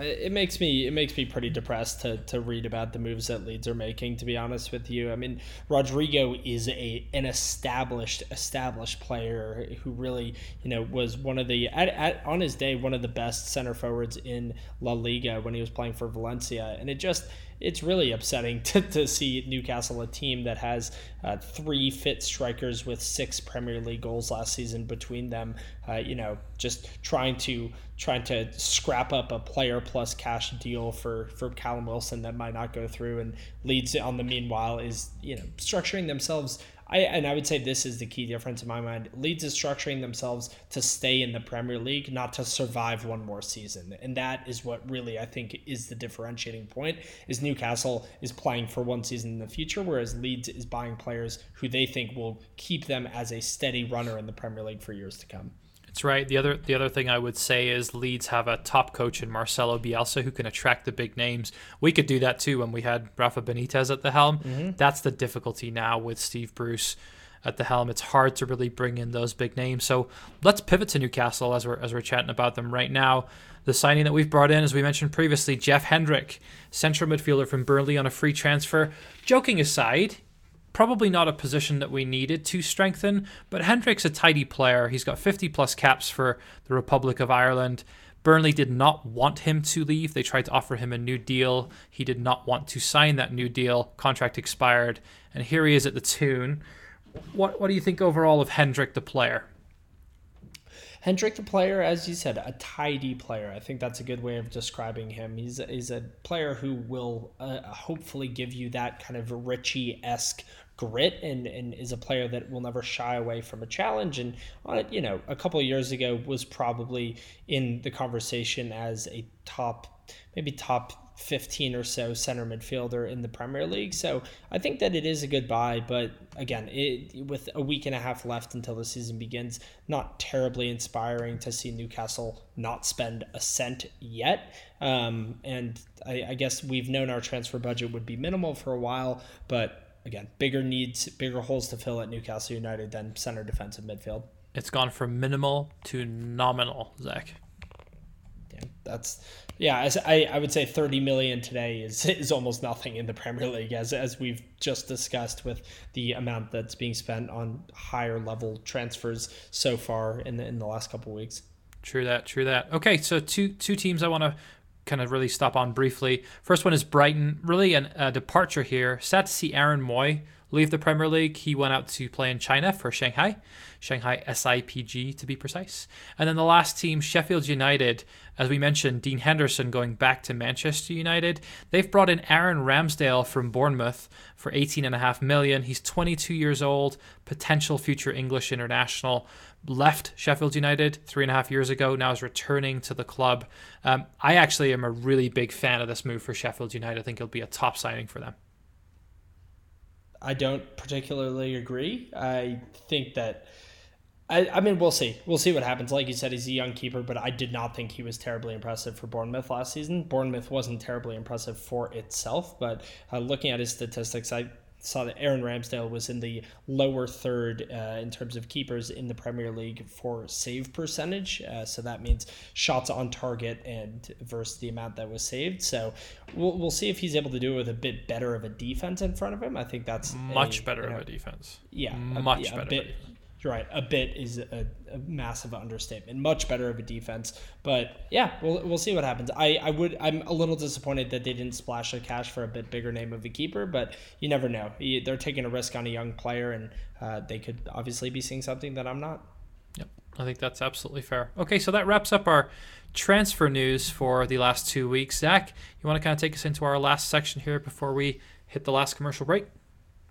It makes me it makes me pretty depressed to, to read about the moves that Leeds are making. To be honest with you, I mean Rodrigo is a an established established player who really you know was one of the at, at, on his day one of the best center forwards in La Liga when he was playing for Valencia, and it just it's really upsetting *laughs* to, to see Newcastle, a team that has uh, three fit strikers with six Premier League goals last season between them, uh, you know, just trying to trying to scrap up a player plus cash deal for for Callum Wilson that might not go through, and Leeds on the meanwhile is you know structuring themselves I and I would say this is the key difference in my mind. Leeds is structuring themselves to stay in the Premier League, not to survive one more season, and that is what really I think is the differentiating point. Is Newcastle is playing for one season in the future, whereas Leeds is buying players who they think will keep them as a steady runner in the Premier League for years to come. That's right. The other the other thing I would say is Leeds have a top coach in Marcelo Bielsa who can attract the big names. We could do that too when we had Rafa Benitez at the helm. Mm-hmm. That's the difficulty now with Steve Bruce at the helm. It's hard to really bring in those big names. So let's pivot to Newcastle as we're as we're chatting about them right now. The signing that we've brought in, as we mentioned previously, Jeff Hendrick, central midfielder from Burnley on a free transfer. Joking aside, Probably not a position that we needed to strengthen, but Hendrick's a tidy player. He's got 50 plus caps for the Republic of Ireland. Burnley did not want him to leave. They tried to offer him a new deal. He did not want to sign that new deal. Contract expired, and here he is at the Toon. What what do you think overall of Hendrick the player? Hendrick, the player, as you said, a tidy player. I think that's a good way of describing him. He's, he's a player who will uh, hopefully give you that kind of Ritchie esque grit and, and is a player that will never shy away from a challenge. And, uh, you know, a couple of years ago was probably in the conversation as a top, maybe top 15 or so center midfielder in the Premier League. So I think that it is a good buy, but again, it, with a week and a half left until the season begins, not terribly inspiring to see Newcastle not spend a cent yet. Um, and I, I guess we've known our transfer budget would be minimal for a while, but again, bigger needs, bigger holes to fill at Newcastle United than center defensive midfield. It's gone from minimal to nominal, Zach. Yeah, that's yeah. I, I would say thirty million today is *laughs* is almost nothing in the Premier League, as as we've just discussed with the amount that's being spent on higher level transfers so far in the in the last couple weeks. True that. True that. Okay, so two two teams I want to kind of really stop on briefly. First one is Brighton. Really a departure here. Sad to see Aaron Mooy leave the Premier League. He went out to play in China for Shanghai, Shanghai SIPG to be precise. And then the last team, Sheffield United. As we mentioned, Dean Henderson going back to Manchester United. They've brought in Aaron Ramsdale from Bournemouth for 18.5 million. He's 22 years old, potential future English international left Sheffield United three and a half years ago, now is returning to the club. Um, I actually am a really big fan of this move for Sheffield United. I think it'll be a top signing for them. I don't particularly agree. I think that. I, I mean, we'll see. We'll see what happens. Like you said, he's a young keeper, but I did not think he was terribly impressive for Bournemouth last season. Bournemouth wasn't terribly impressive for itself, but uh, looking at his statistics, I saw that Aaron Ramsdale was in the lower third uh, in terms of keepers in the Premier League for save percentage. Uh, so that means shots on target and versus the amount that was saved. So we'll, we'll see if he's able to do it with a bit better of a defense in front of him. I think that's much a, better you know, of a defense. Yeah, much a, yeah, better. A bit, you're right. A bit is a, a, massive understatement. Much better of a defense, but yeah, we'll, we'll see what happens. I, I would I'm a little disappointed that they didn't splash the cash for a bit bigger name of a keeper, but you never know. They're taking a risk on a young player, and uh, they could obviously be seeing something that I'm not. Yep, I think that's absolutely fair. Okay, so that wraps up our transfer news for the last two weeks. Zach, you want to kind of take us into our last section here before we hit the last commercial break?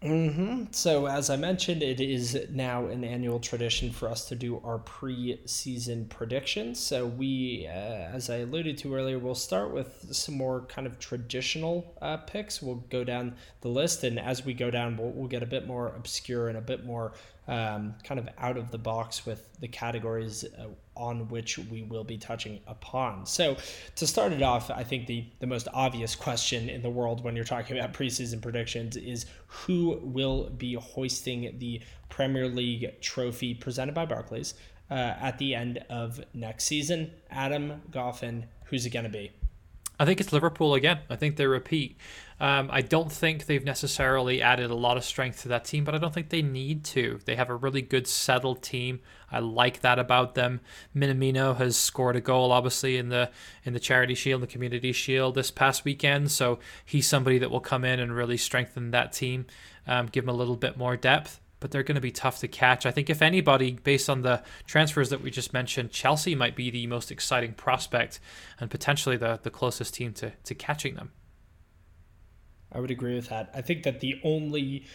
Mm-hmm. So, as I mentioned, it is now an annual tradition for us to do our pre-season predictions. So, we, uh, as I alluded to earlier, we'll start with some more kind of traditional uh, picks. We'll go down the list, and as we go down, we'll, we'll get a bit more obscure and a bit more um, kind of out of the box with the categories uh, on which we will be touching upon. So, to start it off, I think the, the most obvious question in the world when you're talking about preseason predictions is who will be hoisting the Premier League trophy presented by Barclays uh, at the end of next season? Adam Goffin, who's it going to be? I think it's Liverpool again. I think they repeat. Um, I don't think they've necessarily added a lot of strength to that team, but I don't think they need to. They have a really good settled team. I like that about them. Minamino has scored a goal, obviously in the in the Charity Shield, the Community Shield this past weekend. So he's somebody that will come in and really strengthen that team, um, give them a little bit more depth but they're going to be tough to catch. I think if anybody, based on the transfers that we just mentioned, Chelsea might be the most exciting prospect and potentially the, the closest team to, to catching them. I would agree with that. I think that the only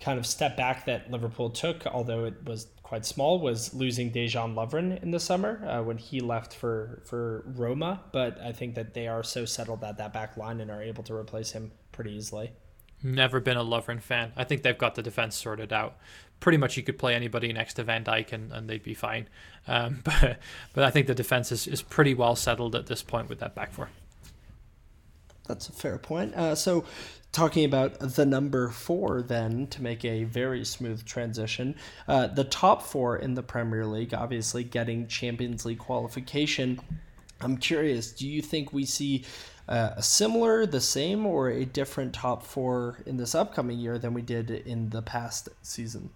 kind of step back that Liverpool took, although it was quite small, was losing Dejan Lovren in the summer uh, when he left for for Roma. But I think that they are so settled at that back line and are able to replace him pretty easily. Never been a Lovren fan. I think they've got the defense sorted out. Pretty much, you could play anybody next to Van Dijk and, and they'd be fine. Um, *laughs* but but I think the defense is, is pretty well settled at this point with that back four. That's a fair point. Uh, so, talking about the number four, then to make a very smooth transition, uh, the top four in the Premier League, obviously getting Champions League qualification. I'm curious, do you think we see uh, a similar, the same, or a different top four in this upcoming year than we did in the past season?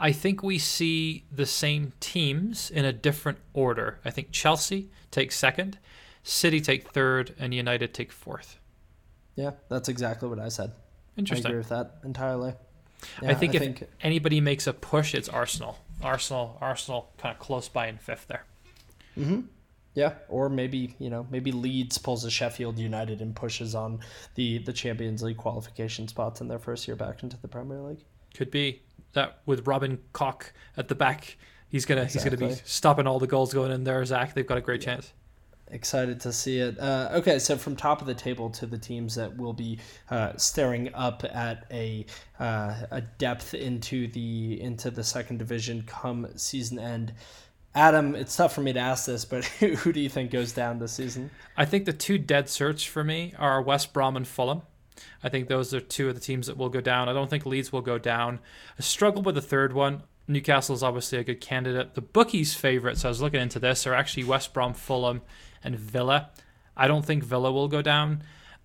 I think we see the same teams in a different order. I think Chelsea takes second, City take third, and United take fourth. Yeah, that's exactly what I said. Interesting. I agree with that entirely. Yeah, I think I if think... anybody makes a push, it's Arsenal. Arsenal, Arsenal, kind of close by in fifth there. Mm-hmm. Yeah, or maybe you know maybe Leeds pulls a Sheffield United and pushes on the the Champions League qualification spots in their first year back into the Premier League. Could be that with Robin Koch at the back, he's gonna exactly. he's gonna be stopping all the goals going in there. Zach, they've got a great chance. Excited to see it. Uh, okay, so from top of the table to the teams that will be uh, staring up at a uh, a depth into the into the second division come season end. Adam, it's tough for me to ask this, but *laughs* who do you think goes down this season? I think the two dead certs for me are West Brom and Fulham. I think those are two of the teams that will go down. I don't think Leeds will go down. I struggle with the third one. Newcastle is obviously a good candidate. The bookies' favorites, I was looking into this, are actually West Brom, Fulham, and Villa. I don't think Villa will go down.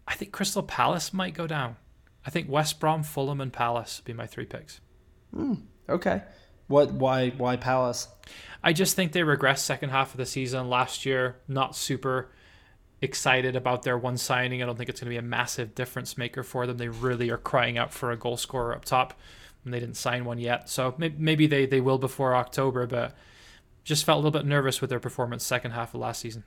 I think Crystal Palace might go down. I think West Brom, Fulham, and Palace would be my three picks. Mm, okay. What? Why? Why Palace? I just think they regressed second half of the season last year. Not super excited about their one signing. I don't think it's going to be a massive difference maker for them. They really are crying out for a goal scorer up top, and they didn't sign one yet. So maybe they they will before October, but just felt a little bit nervous with their performance second half of last season.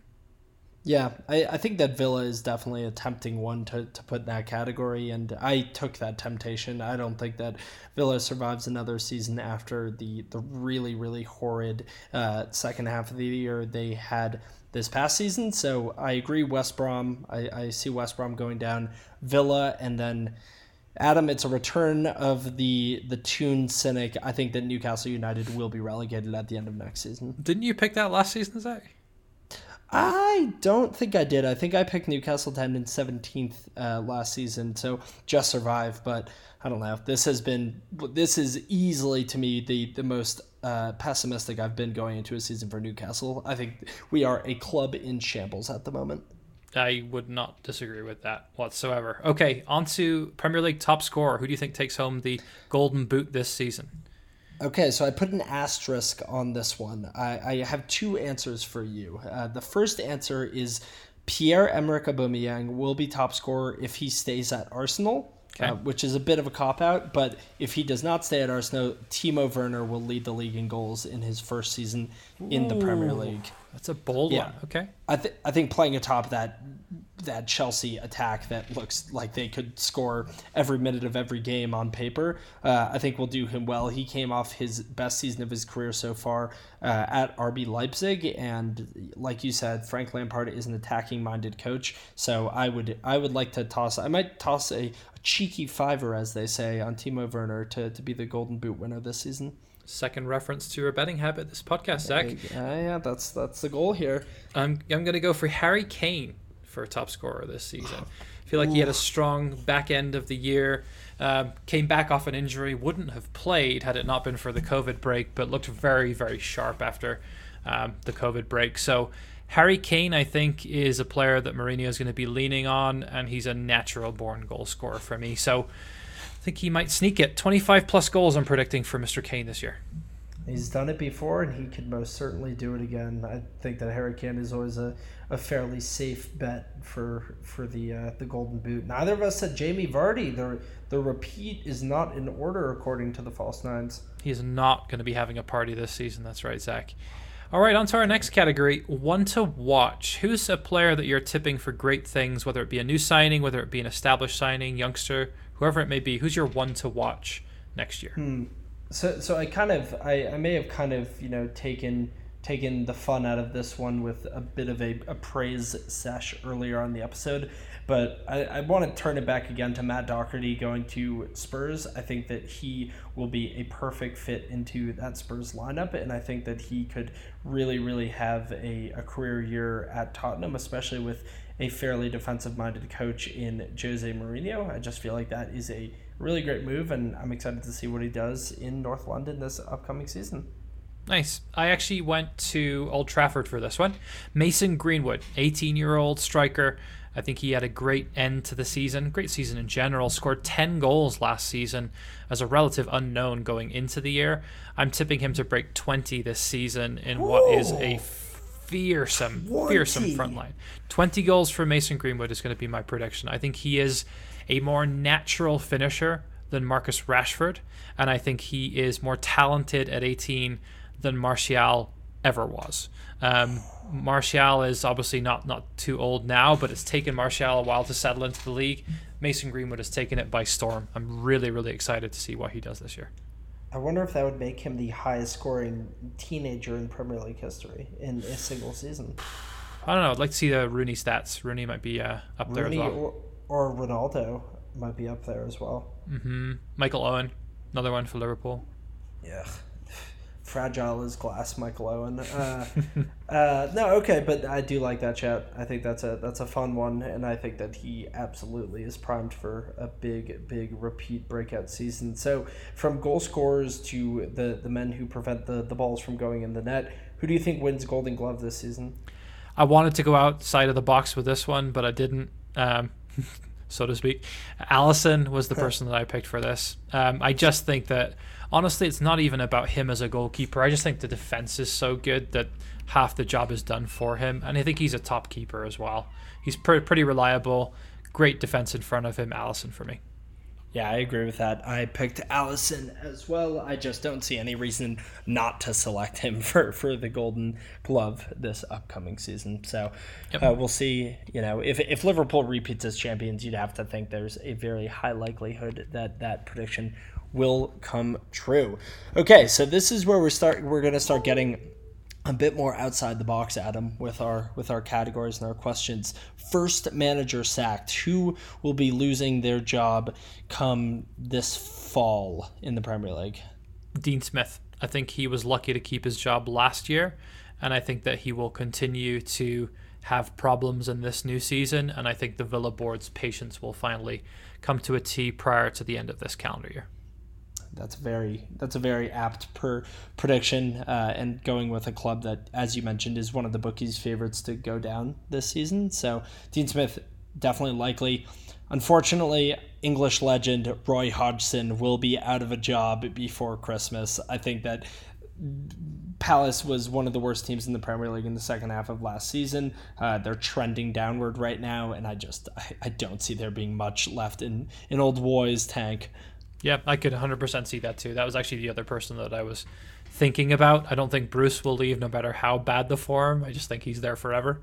Yeah, I, I think that Villa is definitely a tempting one to, to put in that category, and I took that temptation. I don't think that Villa survives another season after the, the really, really horrid uh, second half of the year they had this past season. So I agree, West Brom. I, I see West Brom going down, Villa, and then Adam. It's a return of the the Toon cynic. I think that Newcastle United will be relegated at the end of next season. Didn't you pick that last season, Zach? I don't think I did. I think I picked Newcastle 10 and 17th uh, last season, so just survive. But I don't know. This has been this is easily to me the the most uh, pessimistic I've been going into a season for Newcastle. I think we are a club in shambles at the moment. I would not disagree with that whatsoever. Okay, on to Premier League top scorer. Who do you think takes home the Golden Boot this season? Okay, so I put an asterisk on this one. I, I have two answers for you. Uh, the first answer is Pierre Emerick Aubameyang will be top scorer if he stays at Arsenal. Okay. Uh, which is a bit of a cop out, but if he does not stay at Arsenal, Timo Werner will lead the league in goals in his first season in the Premier League. That's a bold yeah. one. Okay. I think I think playing atop that that Chelsea attack that looks like they could score every minute of every game on paper, uh, I think will do him well. He came off his best season of his career so far uh, at RB Leipzig, and like you said, Frank Lampard is an attacking minded coach. So I would I would like to toss. I might toss a, a cheeky fiver, as they say, on Timo Werner to to be the Golden Boot winner this season. Second reference to your betting habit this podcast, Zach. Yeah, yeah, that's that's the goal here. I'm I'm gonna go for Harry Kane for a top scorer this season. *sighs* I feel like he had a strong back end of the year. Um, came back off an injury, wouldn't have played had it not been for the COVID break, but looked very, very sharp after um, the COVID break. So Harry Kane, I think, is a player that Mourinho is going to be leaning on, and he's a natural born goal scorer for me. So I think he might sneak it. 25 plus goals I'm predicting for Mr. Kane this year. He's done it before, and he could most certainly do it again. I think that Harry Kane is always a, a fairly safe bet for for the uh, the Golden Boot. Neither of us said Jamie Vardy. The the repeat is not in order according to the False Nines. He's not going to be having a party this season. That's right, Zach. All right, on to our next category one to watch. Who's a player that you're tipping for great things, whether it be a new signing, whether it be an established signing, youngster, whoever it may be? Who's your one to watch next year. Hmm. So, so I kind of, I, I may have kind of, you know, taken taken the fun out of this one with a bit of a, a praise sesh earlier on the episode. But I, I want to turn it back again to Matt Doherty going to Spurs. I think that he will be a perfect fit into that Spurs lineup. And I think that he could really, really have a, a career year at Tottenham, especially with a fairly defensive minded coach in Jose Mourinho. I just feel like that is a really great move, and I'm excited to see what he does in North London this upcoming season. Nice. I actually went to Old Trafford for this one. Mason Greenwood, 18 year old striker. I think he had a great end to the season, great season in general. Scored 10 goals last season as a relative unknown going into the year. I'm tipping him to break 20 this season in what is a fearsome, 20. fearsome front line. 20 goals for Mason Greenwood is going to be my prediction. I think he is a more natural finisher than Marcus Rashford, and I think he is more talented at 18 than Martial ever was. Um, Martial is obviously not not too old now, but it's taken Martial a while to settle into the league. Mason Greenwood has taken it by storm. I'm really really excited to see what he does this year. I wonder if that would make him the highest scoring teenager in Premier League history in a single season. I don't know. I'd like to see the Rooney stats. Rooney might be uh, up Rooney there as well. Or, Ronaldo might be up there as well. Mm-hmm. Michael Owen, another one for Liverpool. Yeah *sighs* fragile as glass, Michael Owen. Uh, *laughs* uh, no, okay, but I do like that chat. I think that's a that's a fun one, and I think that he absolutely is primed for a big, big repeat breakout season. So, from goal scorers to the the men who prevent the the balls from going in the net, who do you think wins Golden Glove this season? I wanted to go outside of the box with this one, but I didn't. Um, *laughs* so to speak. Alisson was the person that I picked for this. Um, I just think that honestly, it's not even about him as a goalkeeper. I just think the defense is so good that half the job is done for him, and I think he's a top keeper as well. He's pre- pretty reliable, great defense in front of him. Alisson for me. Yeah, I agree with that. I picked Alisson as well. I just don't see any reason not to select him *laughs* for, for the Golden Glove this upcoming season. So yep. uh, we'll see. You know, if, if Liverpool repeats as champions, you'd have to think there's a very high likelihood that that prediction will come true. Okay, so this is where we start. We're going to start getting a bit more outside the box, Adam, with our with our categories and our questions. First manager sacked. Who will be losing their job come this fall in the Premier League? Dean Smith. I think he was lucky to keep his job last year, and I think that he will continue to have problems in this new season. And I think the Villa board's patience will finally come to a T prior to the end of this calendar year that's very that's a very apt per prediction uh, and going with a club that as you mentioned is one of the bookies favorites to go down this season so dean smith definitely likely unfortunately english legend roy hodgson will be out of a job before christmas i think that Palace was one of the worst teams in the Premier League in the second half of last season. Uh, they're trending downward right now, and I just I, I don't see there being much left in in old Roy's tank. Yeah, I could 100% see that too. That was actually the other person that I was thinking about. I don't think Bruce will leave no matter how bad the form. I just think he's there forever.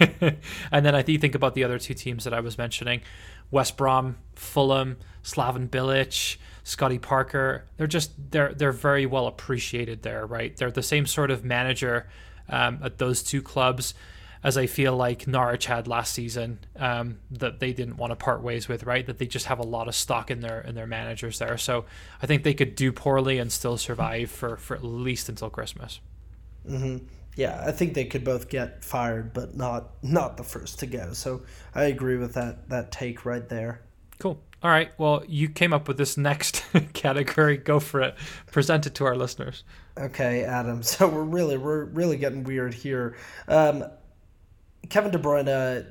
*laughs* and then I think about the other two teams that I was mentioning West Brom, Fulham, Slaven Bilic, Scotty Parker. They're just they're they're very well appreciated there, right? They're the same sort of manager um, at those two clubs as I feel like Norwich had last season um, that they didn't want to part ways with, right? That they just have a lot of stock in their in their managers there. So I think they could do poorly and still survive for, for at least until Christmas. Mm-hmm. Yeah, I think they could both get fired, but not not the first to go. So I agree with that that take right there. Cool. All right. Well, you came up with this next *laughs* category. Go for it. Present it to our listeners. Okay, Adam. *laughs* So we're really we're really getting weird here. Um, Kevin De Bruyne,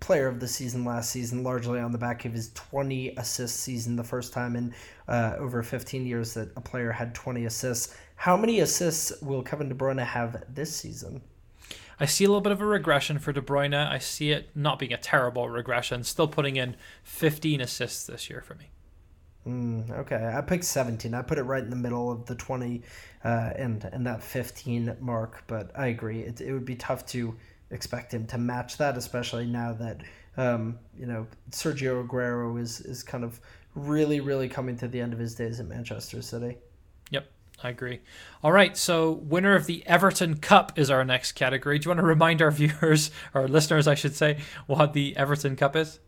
player of the season last season, largely on the back of his 20 assist season, the first time in uh, over 15 years that a player had 20 assists. How many assists will Kevin De Bruyne have this season? I see a little bit of a regression for De Bruyne. I see it not being a terrible regression, still putting in 15 assists this year for me. Mm, okay, I picked 17. I put it right in the middle of the 20 uh, and and that 15 mark, but I agree. It, it would be tough to expect him to match that, especially now that um, you know Sergio Aguero is is kind of really, really coming to the end of his days at Manchester City. Yep, I agree. All right, so winner of the Everton Cup is our next category. Do you want to remind our *laughs* viewers, or listeners, I should say, what the Everton Cup is?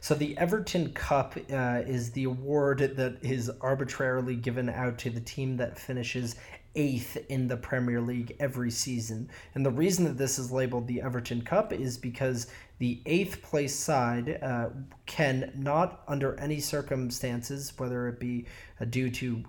So the Everton Cup uh, is the award that is arbitrarily given out to the team that finishes eighth in the Premier League every season. And the reason that this is labeled the Everton Cup is because the eighth place side uh, can not, under any circumstances, whether it be uh, due to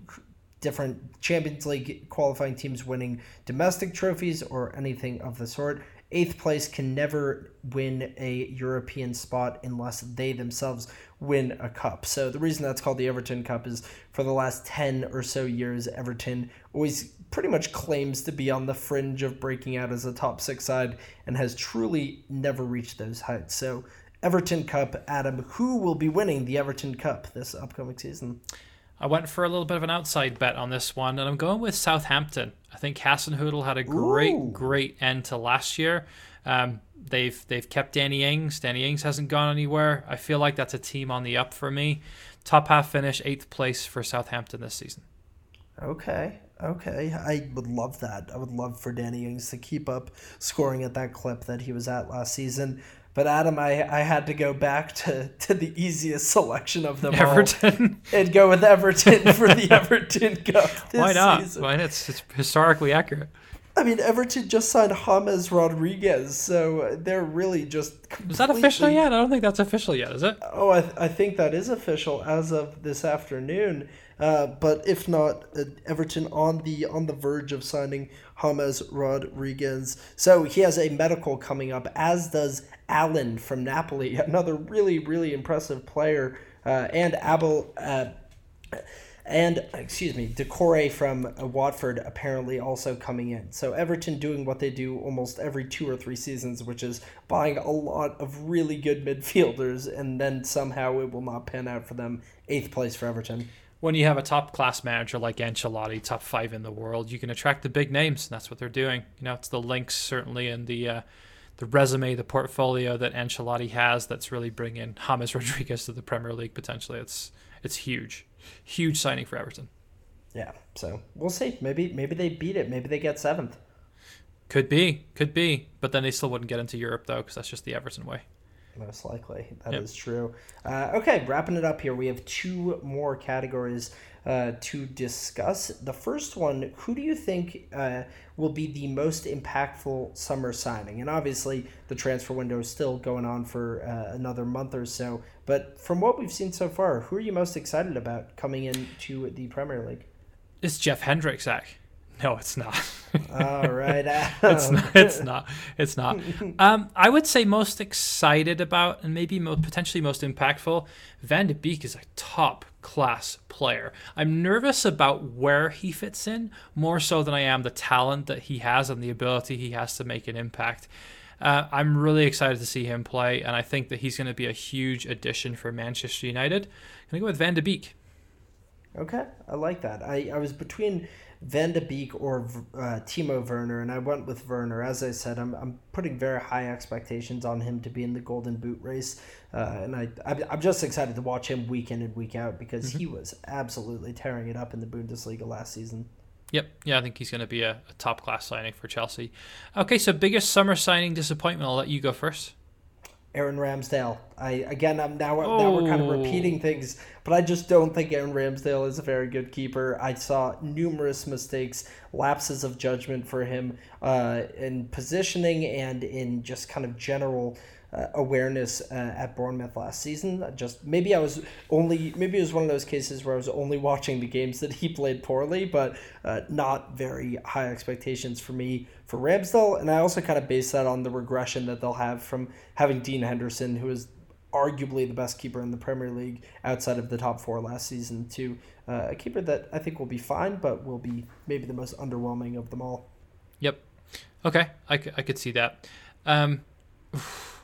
different Champions League qualifying teams winning domestic trophies or anything of the sort, eighth place can never win a European spot unless they themselves win a cup. So the reason that's called the Everton Cup is for the last 10 or so years, Everton always pretty much claims to be on the fringe of breaking out as a top six side and has truly never reached those heights. So Everton Cup, Adam, who will be winning the Everton Cup this upcoming season? I went for a little bit of an outside bet on this one, and I'm going with Southampton. I think Hasenhüttl had a great, Ooh. great end to last year. Um, they've they've kept Danny Ings. Danny Ings hasn't gone anywhere. I feel like that's a team on the up for me. Top half finish, eighth place for Southampton this season. Okay, okay, I would love that. I would love for Danny Ings to keep up scoring at that clip that he was at last season. But Adam, I, I had to go back to, to the easiest selection of them Everton. all and go with Everton *laughs* for the Everton Cup. Why not? Season. Why not? It's, it's historically accurate. I mean, Everton just signed James Rodriguez, so they're really just. Completely... Is that official yet? I don't think that's official yet, is it? Oh, I, th- I think that is official as of this afternoon. Uh, but if not, uh, Everton on the on the verge of signing James Rodriguez. So he has a medical coming up, as does Allan from Napoli, *laughs* another really really impressive player, uh, and Abel. Uh, and excuse me, Doucouré from Watford apparently also coming in. So Everton doing what they do almost every two or three seasons, which is buying a lot of really good midfielders, and then somehow it will not pan out for them. Eighth place for Everton when you have a top class manager like Ancelotti, top five in the world, you can attract the big names, and that's what they're doing. You know, it's the links certainly in the uh, the resume, the portfolio that Ancelotti has that's really bringing James Rodriguez to the Premier League potentially. It's it's huge, huge signing for Everton. Yeah, so we'll see. Maybe maybe they beat it. Maybe they get seventh. Could be, could be, but then they still wouldn't get into Europe though, because that's just the Everton way most likely. that yep. is true. Uh, okay, wrapping it up here, we have two more categories uh, to discuss. The first one, who do you think uh, will be the most impactful summer signing? And obviously, the transfer window is still going on for uh, another month or so. But from what we've seen so far, who are you most excited about coming into the Premier League? It's Jeff Hendrick, Zach. No, it's not. All right, *laughs* it's not. It's not. It's not. *laughs* Um, I would say most excited about and maybe most, potentially most impactful. Van de Beek is a top class player. I'm nervous about where he fits in more so than I am the talent that he has and the ability he has to make an impact. Uh, I'm really excited to see him play, and I think that he's going to be a huge addition for Manchester United. I'm going to go with Van de Beek. Okay, I like that. I, I was between Van de Beek or uh, Timo Werner, and I went with Werner. As I said, I'm, I'm putting very high expectations on him to be in the Golden Boot race, uh, and I I'm just excited to watch him week in and week out because mm-hmm. he was absolutely tearing it up in the Bundesliga last season. Yep, yeah, I think he's going to be a, a top class signing for Chelsea. Okay, so biggest summer signing disappointment. I'll let you go first. Aaron Ramsdale. I again, I'm now, oh. now we're kind of repeating oh. things, but I just don't think Aaron Ramsdale is a very good keeper. I saw numerous mistakes, lapses of judgment for him uh, in positioning and in just kind of general uh, awareness uh, at Bournemouth last season. Just maybe I was only maybe it was one of those cases where I was only watching the games that he played poorly, but uh, not very high expectations for me for Ramsdale. And I also kind of base that on the regression that they'll have from having Dean Henderson, who is arguably the best keeper in the Premier League outside of the top four last season, to uh, a keeper that I think will be fine, but will be maybe the most underwhelming of them all. Yep. Okay, I, I could see that. Um, *sighs*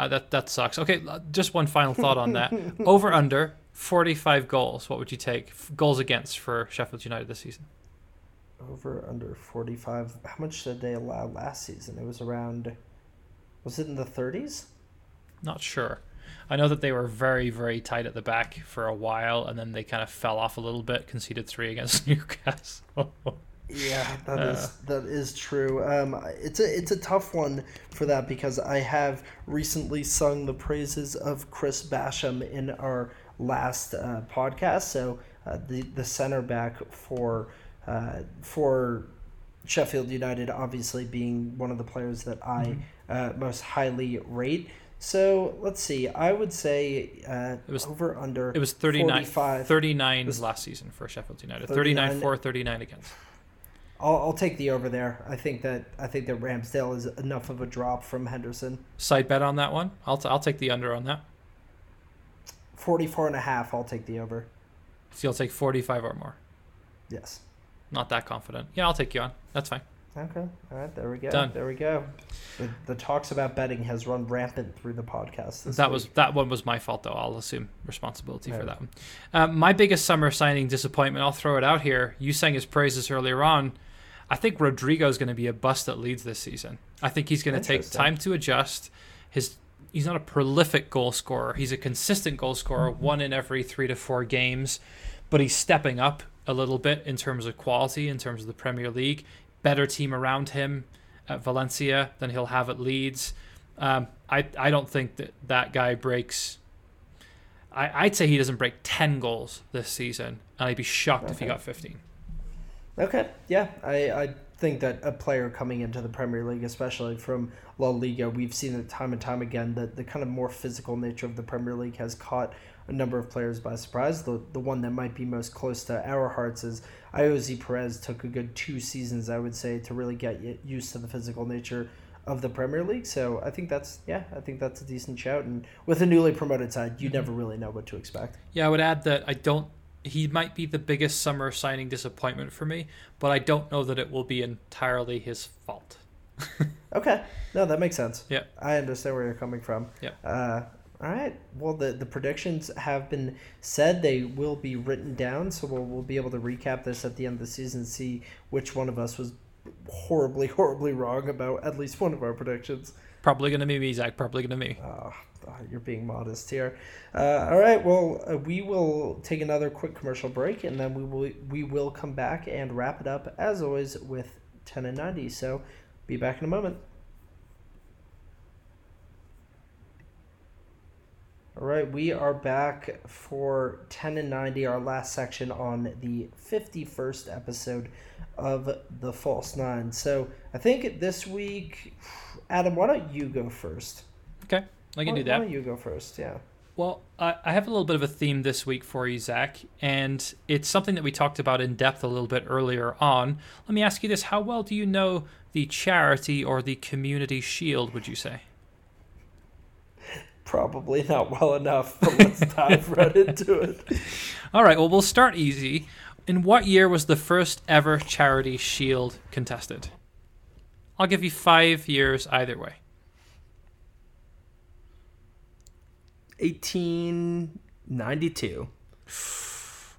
Uh, that that sucks. Okay, just one final thought on that. *laughs* Over under 45 goals. What would you take? Goals against for Sheffield United this season? Over under 45. How much did they allow last season? It was around was it in the 30s? Not sure. I know that they were very, very tight at the back for a while, and then they kind of fell off a little bit, conceded three against *laughs* Newcastle. Yeah, that uh, is that is true. Um, it's a it's a tough one for that because I have recently sung the praises of Chris Basham in our last uh, podcast. So uh, the the center back for uh, for Sheffield United, obviously being one of the players that I mm-hmm. most highly rate. So let's see. I would say uh, it was over under. It was 39, 39 was last season for Sheffield United. 39, 39 for 39 against. I'll, I'll take the over there. I think that I think that Ramsdale is enough of a drop from Henderson. Side bet on that one. I'll, t- I'll take the under on that. 44 and a half. I'll take the over. So you'll take 45 or more. Yes. Not that confident. Yeah, I'll take you on. That's fine. Okay. All right. There we go. Done. There we go. The, the talks about betting has run rampant through the podcast. that week. was that one was my fault though. I'll assume responsibility for that one. Um, my biggest summer signing disappointment. I'll throw it out here. You sang his praises earlier on. I think Rodrigo is going to be a bust that Leeds this season. I think he's going to take time to adjust. His he's not a prolific goal scorer. He's a consistent goal scorer, mm-hmm. one in every three to four games, but he's stepping up a little bit in terms of quality, in terms of the Premier League. Better team around him at Valencia than he'll have at Leeds. Um, I I don't think that that guy breaks. I, I'd say he doesn't break ten goals this season, and I'd be shocked okay. if he got fifteen. Okay, yeah, I, I think that a player coming into the Premier League, especially from La Liga, we've seen it time and time again that the kind of more physical nature of the Premier League has caught a number of players by surprise. The the one that might be most close to our hearts is Ayoze Perez. Took a good two seasons, I would say, to really get used to the physical nature of the Premier League. So I think that's yeah, I think that's a decent shout. And with a newly promoted side, you mm-hmm. never really know what to expect. Yeah, I would add that I don't he might be the biggest summer signing disappointment for me, but I don't know that it will be entirely his fault. *laughs* okay, no, that makes sense. Yeah, I understand where you're coming from. Yeah. Uh, all right. Well, the, the predictions have been said. They will be written down, so we'll, we'll be able to recap this at the end of the season, see which one of us was horribly, horribly wrong about at least one of our predictions. Probably going to be me, Zach. Probably going to be me. Oh, oh, you're being modest here. Uh, all right. Well, uh, we will take another quick commercial break, and then we will we will come back and wrap it up as always with ten and ninety. So, be back in a moment. All right, we are back for 10 and 90, our last section on the 51st episode of The False Nine. So I think this week, Adam, why don't you go first? Okay, I can why, do that. Why don't you go first? Yeah. Well, I, I have a little bit of a theme this week for you, Zach, and it's something that we talked about in depth a little bit earlier on. Let me ask you this How well do you know the charity or the community shield, would you say? Probably not well enough, but let's *laughs* dive right into it. All right, well, we'll start easy. In what year was the first ever charity shield contested? I'll give you five years either way. 1892.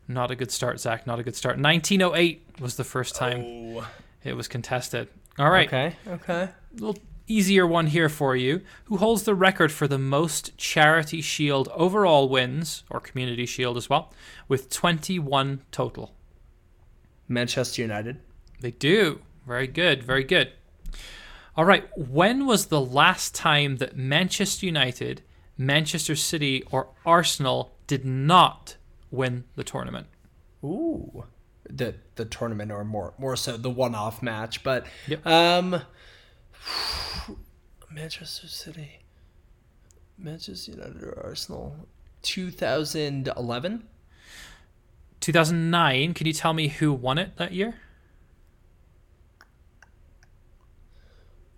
Not a good start, Zach. Not a good start. 1908 was the first time oh. it was contested. All right. Okay. Okay. A little easier one here for you. Who holds the record for the most Charity Shield overall wins, or Community Shield as well, with 21 total? Manchester United. They do. Very good. Very good. All right. When was the last time that Manchester United, Manchester City, or Arsenal did not win the tournament? Ooh. The the tournament or more more so the one off match. But yep. um *sighs* Manchester City, Manchester United or Arsenal, 2011. 2009. Can you tell me who won it that year?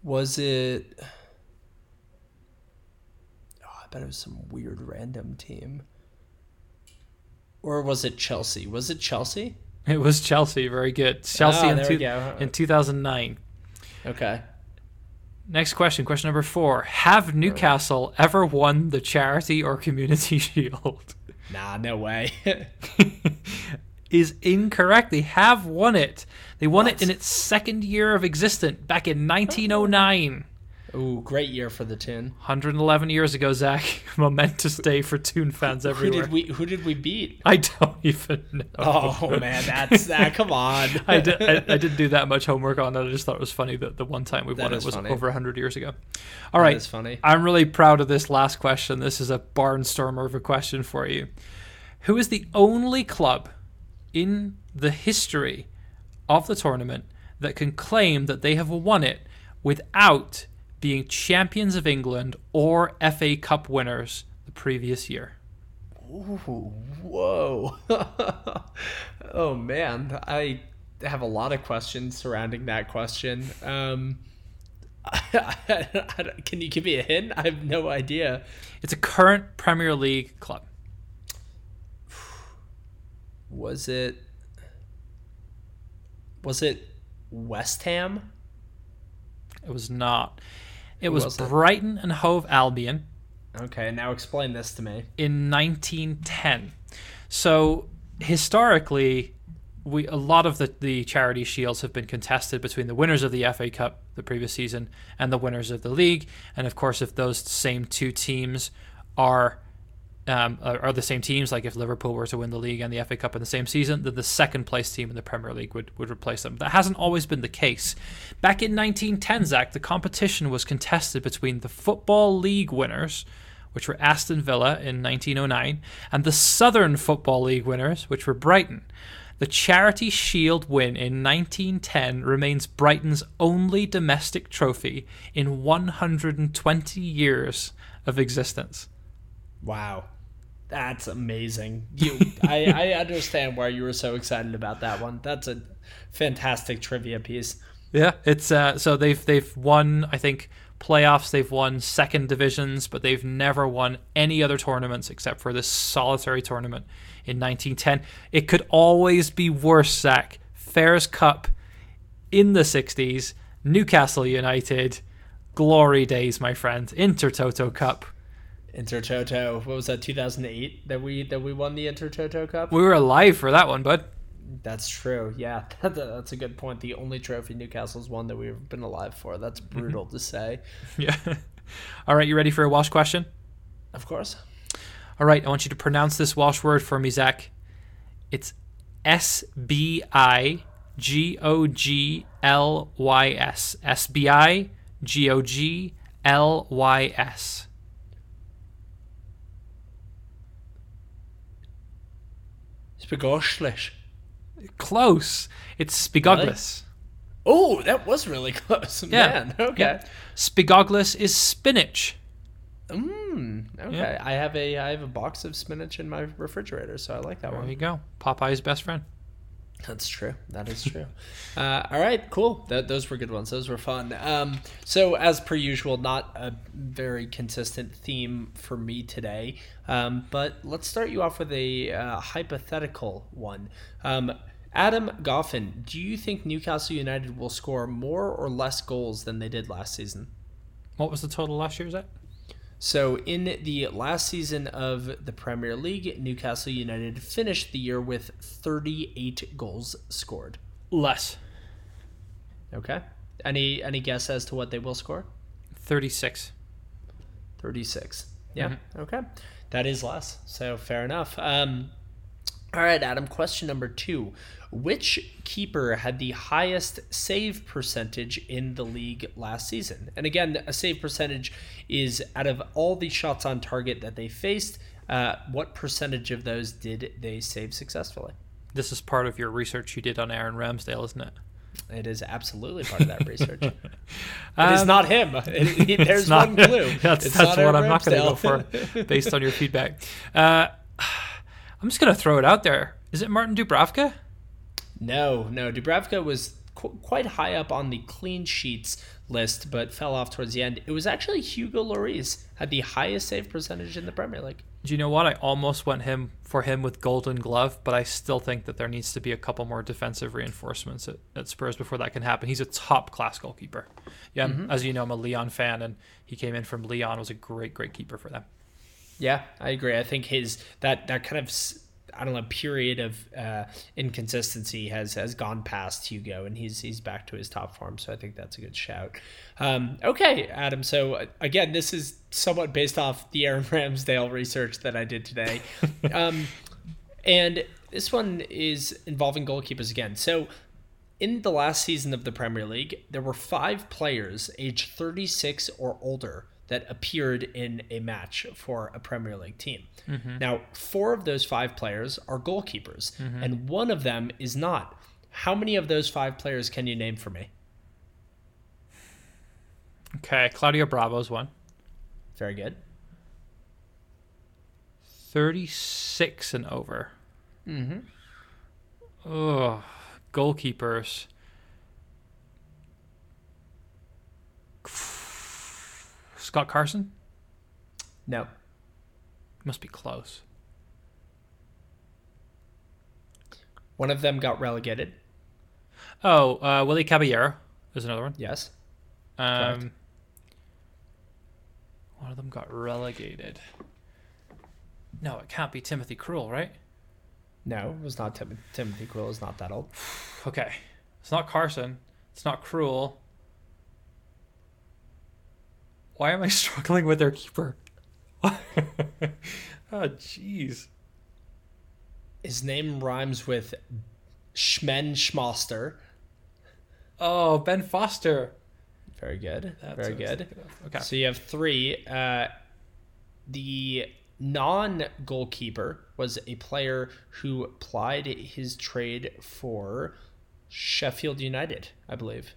Was it? It was some weird random team. Or was it Chelsea? Was it Chelsea? It was Chelsea. Very good. Chelsea oh, in, two, in 2009. Okay. Next question, question number four. Have Newcastle ever won the charity or community *laughs* shield? Nah, no way. *laughs* is incorrect. They have won it. They won what? it in its second year of existence back in 1909. Ooh, great year for the Toon. 111 years ago, Zach. *laughs* Momentous day for Toon fans everywhere. Who did we Who did we beat? I don't even know. Oh man, that's that. Come on. *laughs* I, did, I, I didn't do that much homework on it. I just thought it was funny that the one time we That won it was funny. over 100 years ago. All right. It's funny. I'm really proud of this last question. This is a barnstormer of a question for you. Who is the only club in the history of the tournament that can claim that they have won it without being champions of England or FA Cup winners the previous year? Ooh, whoa. *laughs* oh man, I have a lot of questions surrounding that question. Um, *laughs* can you give me a hint? I have no idea. It's a current Premier League club. Was it? Was it West Ham? It was not. It was, was it? Brighton and Hove Albion Okay, now explain this to me. in 1910. So historically, we a lot of the, the charity shields have been contested between the winners of the FA Cup the previous season and the winners of the league. And of course, if those same two teams are um, are the same teams, like if Liverpool were to win the league and the FA Cup in the same season, then the second place team in the Premier League would, would replace them. That hasn't always been the case. Back in 1910, Zach, the competition was contested between the Football League winners, which were Aston Villa in 1909, and the Southern Football League winners, which were Brighton. The Charity Shield win in 1910 remains Brighton's only domestic trophy in 120 years of existence. Wow, that's amazing. You, I, I understand why you were so excited about that one. That's a fantastic trivia piece. Yeah, it's uh, so they've they've won I think playoffs, they've won second divisions, but they've never won any other tournaments except for this solitary tournament in 1910. It could always be worse, Zach. Fairs Cup in the 60s, Newcastle United, glory days, my friend. Intertoto Cup. Intertoto. What was that? 2008 that we that we won the Intertoto Cup. We were alive for that one, bud. That's true. Yeah, *laughs* that, that's a good point. The only trophy Newcastle's won that we've been alive for. That's mm-hmm. brutal to say. *laughs* Yeah. All right, you ready for a Welsh question? Of course. All right, I want you to pronounce this Welsh word for me, Zach. It's S B I G O G L Y S. S B I G O G L Y S. Spigoslish. Close. It's Spigoglis. Oh, that was really *laughs* close. Yeah. Man, okay. Yeah. Spigoglis is spinach. Mm, okay. Yeah. I have a I have a box of spinach in my refrigerator, so I like that There one. There you go. Popeye's best friend. That's true. That is *laughs* true. uh, all right, cool. Th- those were good ones. Those were fun. Um, so, as per usual, not a very consistent theme for me today. Um, but let's start you off with a uh, hypothetical one. Um, Adam Goffin, do you think Newcastle United will score more or less goals than they did last season? What was the total last year, Zach? So, in the last season of the Premier League, Newcastle United finished the year with 38 goals scored. Less. Okay. Any any guess as to what they will score? 36. 36. Yeah. Okay. That is less. So fair enough. Um, all right, Adam. Question number two: Which keeper had the highest save percentage in the league last season? And again, a save percentage is out of all the shots on target that they faced. Uh, what percentage of those did they save successfully? This is part of your research you did on Aaron Ramsdale, isn't it? It is absolutely part of that research. *laughs* it is Um, not him. *laughs* It- it- there's It's not- one clue. *laughs* That's, that's what Aaron I'm not going to go for based on your feedback. Uh, I'm just going to throw it out there. Is it Martin Dubravka? No, no. Dubravka was qu- quite high up on the clean sheets list, but fell off towards the end. It was actually Hugo Lloris had the highest save percentage in the Premier League. Do you know what? I almost went him for him with Golden Glove, but I still think that there needs to be a couple more defensive reinforcements at, at Spurs before that can happen. He's a top class goalkeeper. Yeah, mm-hmm. as you know, I'm a Lyon fan, and he came in from Lyon. Was a great, great keeper for them. Yeah, I agree. I think his that that kind of I don't know period of uh, inconsistency has has gone past Hugo, and he's he's back to his top form. So I think that's a good shout. Um, okay, Adam. So uh, again, this is somewhat based off the Aaron Ramsdale research that I did today, *laughs* um, and this one is involving goalkeepers again. So in the last season of the Premier League, there were five players aged 36 or older that appeared in a match for a Premier League team. Mm-hmm. Now, four of those five players are goalkeepers, mm-hmm. and one of them is not. How many of those five players can you name for me? Okay, Claudio Bravo's one. Very good. 36 and over. Mm-hmm. Oh, goalkeepers. Scott Carson? No. Must be close. One of them got relegated. Oh, uh, Willy Caballero is another one. Yes. Um, Correct. one of them got relegated. No, it can't be Timothy Krul, right? No, it was not Tim- Timothy Krul. Is not that old. *sighs* okay, it's not Carson. It's not Krul. Why am I *laughs* struggling with their keeper? *laughs* oh, jeez. His name rhymes with Schmen Schmoster. Oh, Ben Foster. Very good. That's Very good. Okay. So you have three. Uh, the non goalkeeper was a player who plied his trade for Sheffield United, I believe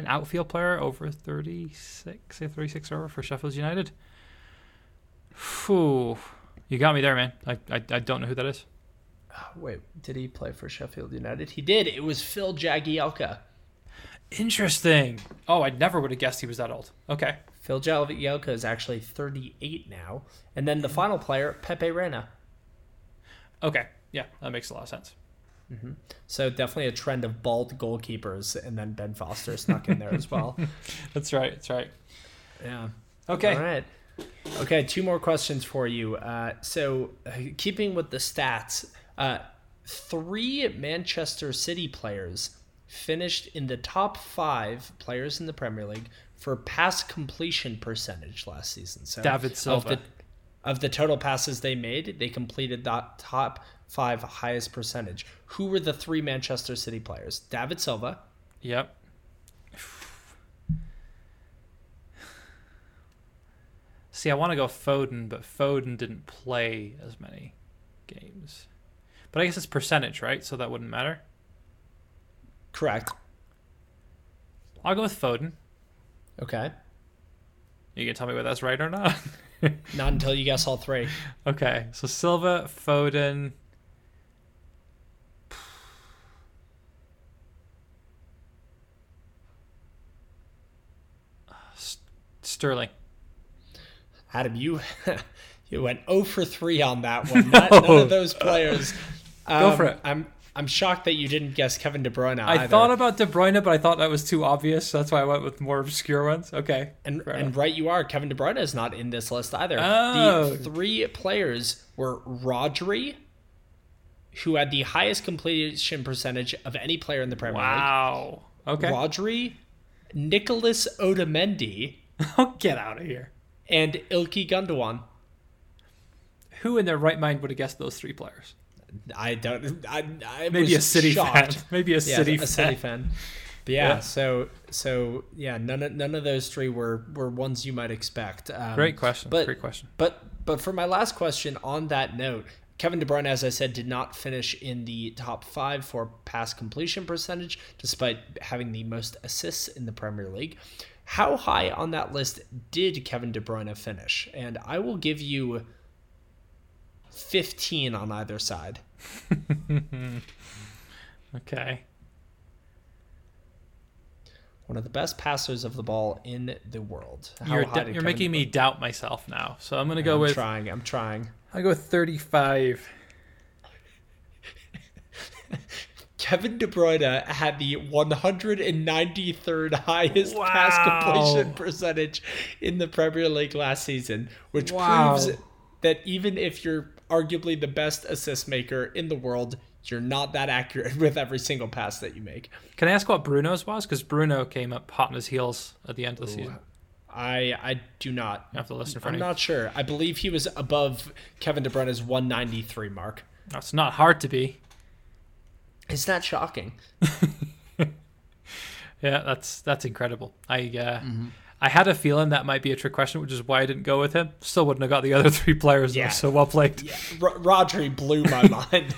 an outfield player over 36, say 36 over for Sheffield United. Whew. You got me there, man. I, I, I don't know who that is. Oh, wait, did he play for Sheffield United? He did. It was Phil Jagielka. Interesting. Oh, I never would have guessed he was that old. Okay. Phil Jagielka is actually 38 now. And then the final player, Pepe Reina. Okay. Yeah, that makes a lot of sense. Mm-hmm. So definitely a trend of bald goalkeepers, and then Ben Foster snuck in there as well. *laughs* that's right. That's right. Yeah. Okay. All right. Okay. Two more questions for you. Uh, so, uh, keeping with the stats, uh, three Manchester City players finished in the top five players in the Premier League for pass completion percentage last season. So David Silva. Of the, of the total passes they made, they completed that top five highest percentage. Who were the three Manchester City players? David Silva. Yep. See, I want to go Foden, but Foden didn't play as many games. But I guess it's percentage, right? So that wouldn't matter. Correct. I'll go with Foden. Okay. You can tell me whether that's right or not. not until you guess all three. *laughs* Okay, so Silva, Foden, Sterling. Adam, you *laughs* you went 0 for 3 on that one. no. None of *laughs* those players. Um, Go for it. I'm I'm shocked that you didn't guess Kevin De Bruyne. I either. thought about De Bruyne, but I thought that was too obvious. So that's why I went with more obscure ones. Okay. And and right you are. Kevin De Bruyne is not in this list either. Oh. The three players were Rodri, who had the highest completion percentage of any player in the Premier wow. League. Wow. Okay. Rodri, Nicolás Otamendi, *laughs* Oh, get out of here. And Ilkay Gundogan. Who in their right mind would have guessed those three players? I don't. I, I maybe a city shocked. fan. *laughs* Maybe a yeah, city a fan. city fan. But yeah, yeah, so so yeah, none of none of those three were were ones you might expect. Um, Great question. But, Great question. But but for my last question on that note, Kevin De Bruyne, as I said, did not finish in the top five for pass completion percentage, despite having the most assists in the Premier League. How high on that list did Kevin De Bruyne finish? And I will give you 15 on either side. *laughs* okay. One of the best passers of the ball in the world. How you're, you're making me doubt myself now. So I'm going to go with I'm with. trying. I'm trying. I'll go 35. *laughs* Kevin De Bruyne had the 193rd highest wow. pass completion percentage in the Premier League last season, which wow. proves that even if you're arguably the best assist maker in the world. You're not that accurate *laughs* with every single pass that you make. Can I ask what Bruno's was? Because Bruno came up hot on his heels at the end of the Ooh, season. I I do not. You have to listen for I'm not sure. I believe he was above Kevin De Bruyne's 193 mark. That's not hard to be. Is not shocking? *laughs* yeah, that's that's incredible. I uh, mm-hmm. I had a feeling that might be a trick question, which is why I didn't go with him. Still wouldn't have got the other *laughs* three players, yeah. though, so well played. Yeah. R- Rodri blew my *laughs* mind.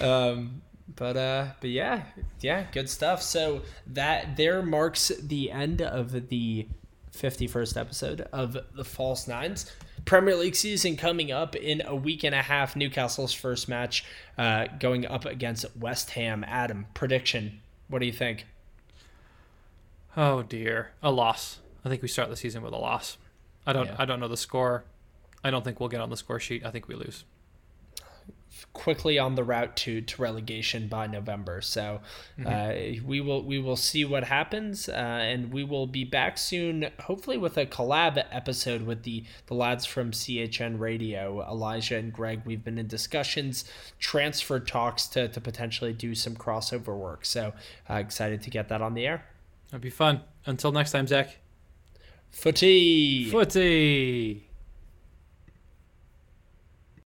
um, but uh, but yeah, yeah, good stuff. So that there marks the end of the 51st episode of the False Nines. Premier League season coming up in a week and a half. Newcastle's first match uh, going up against West Ham. Adam, prediction. What do you think? Oh dear, a loss. I think we start the season with a loss. I don't. Yeah. I don't know the score. I don't think we'll get on the score sheet. I think we lose. Quickly on the route to, to relegation by November, so mm-hmm. uh, we will we will see what happens, uh, and we will be back soon, hopefully with a collab episode with the the lads from CHN Radio, Elijah and Greg. We've been in discussions, transfer talks to to potentially do some crossover work. So uh, excited to get that on the air. That'd be fun. Until next time, Zach. Footy. Footy.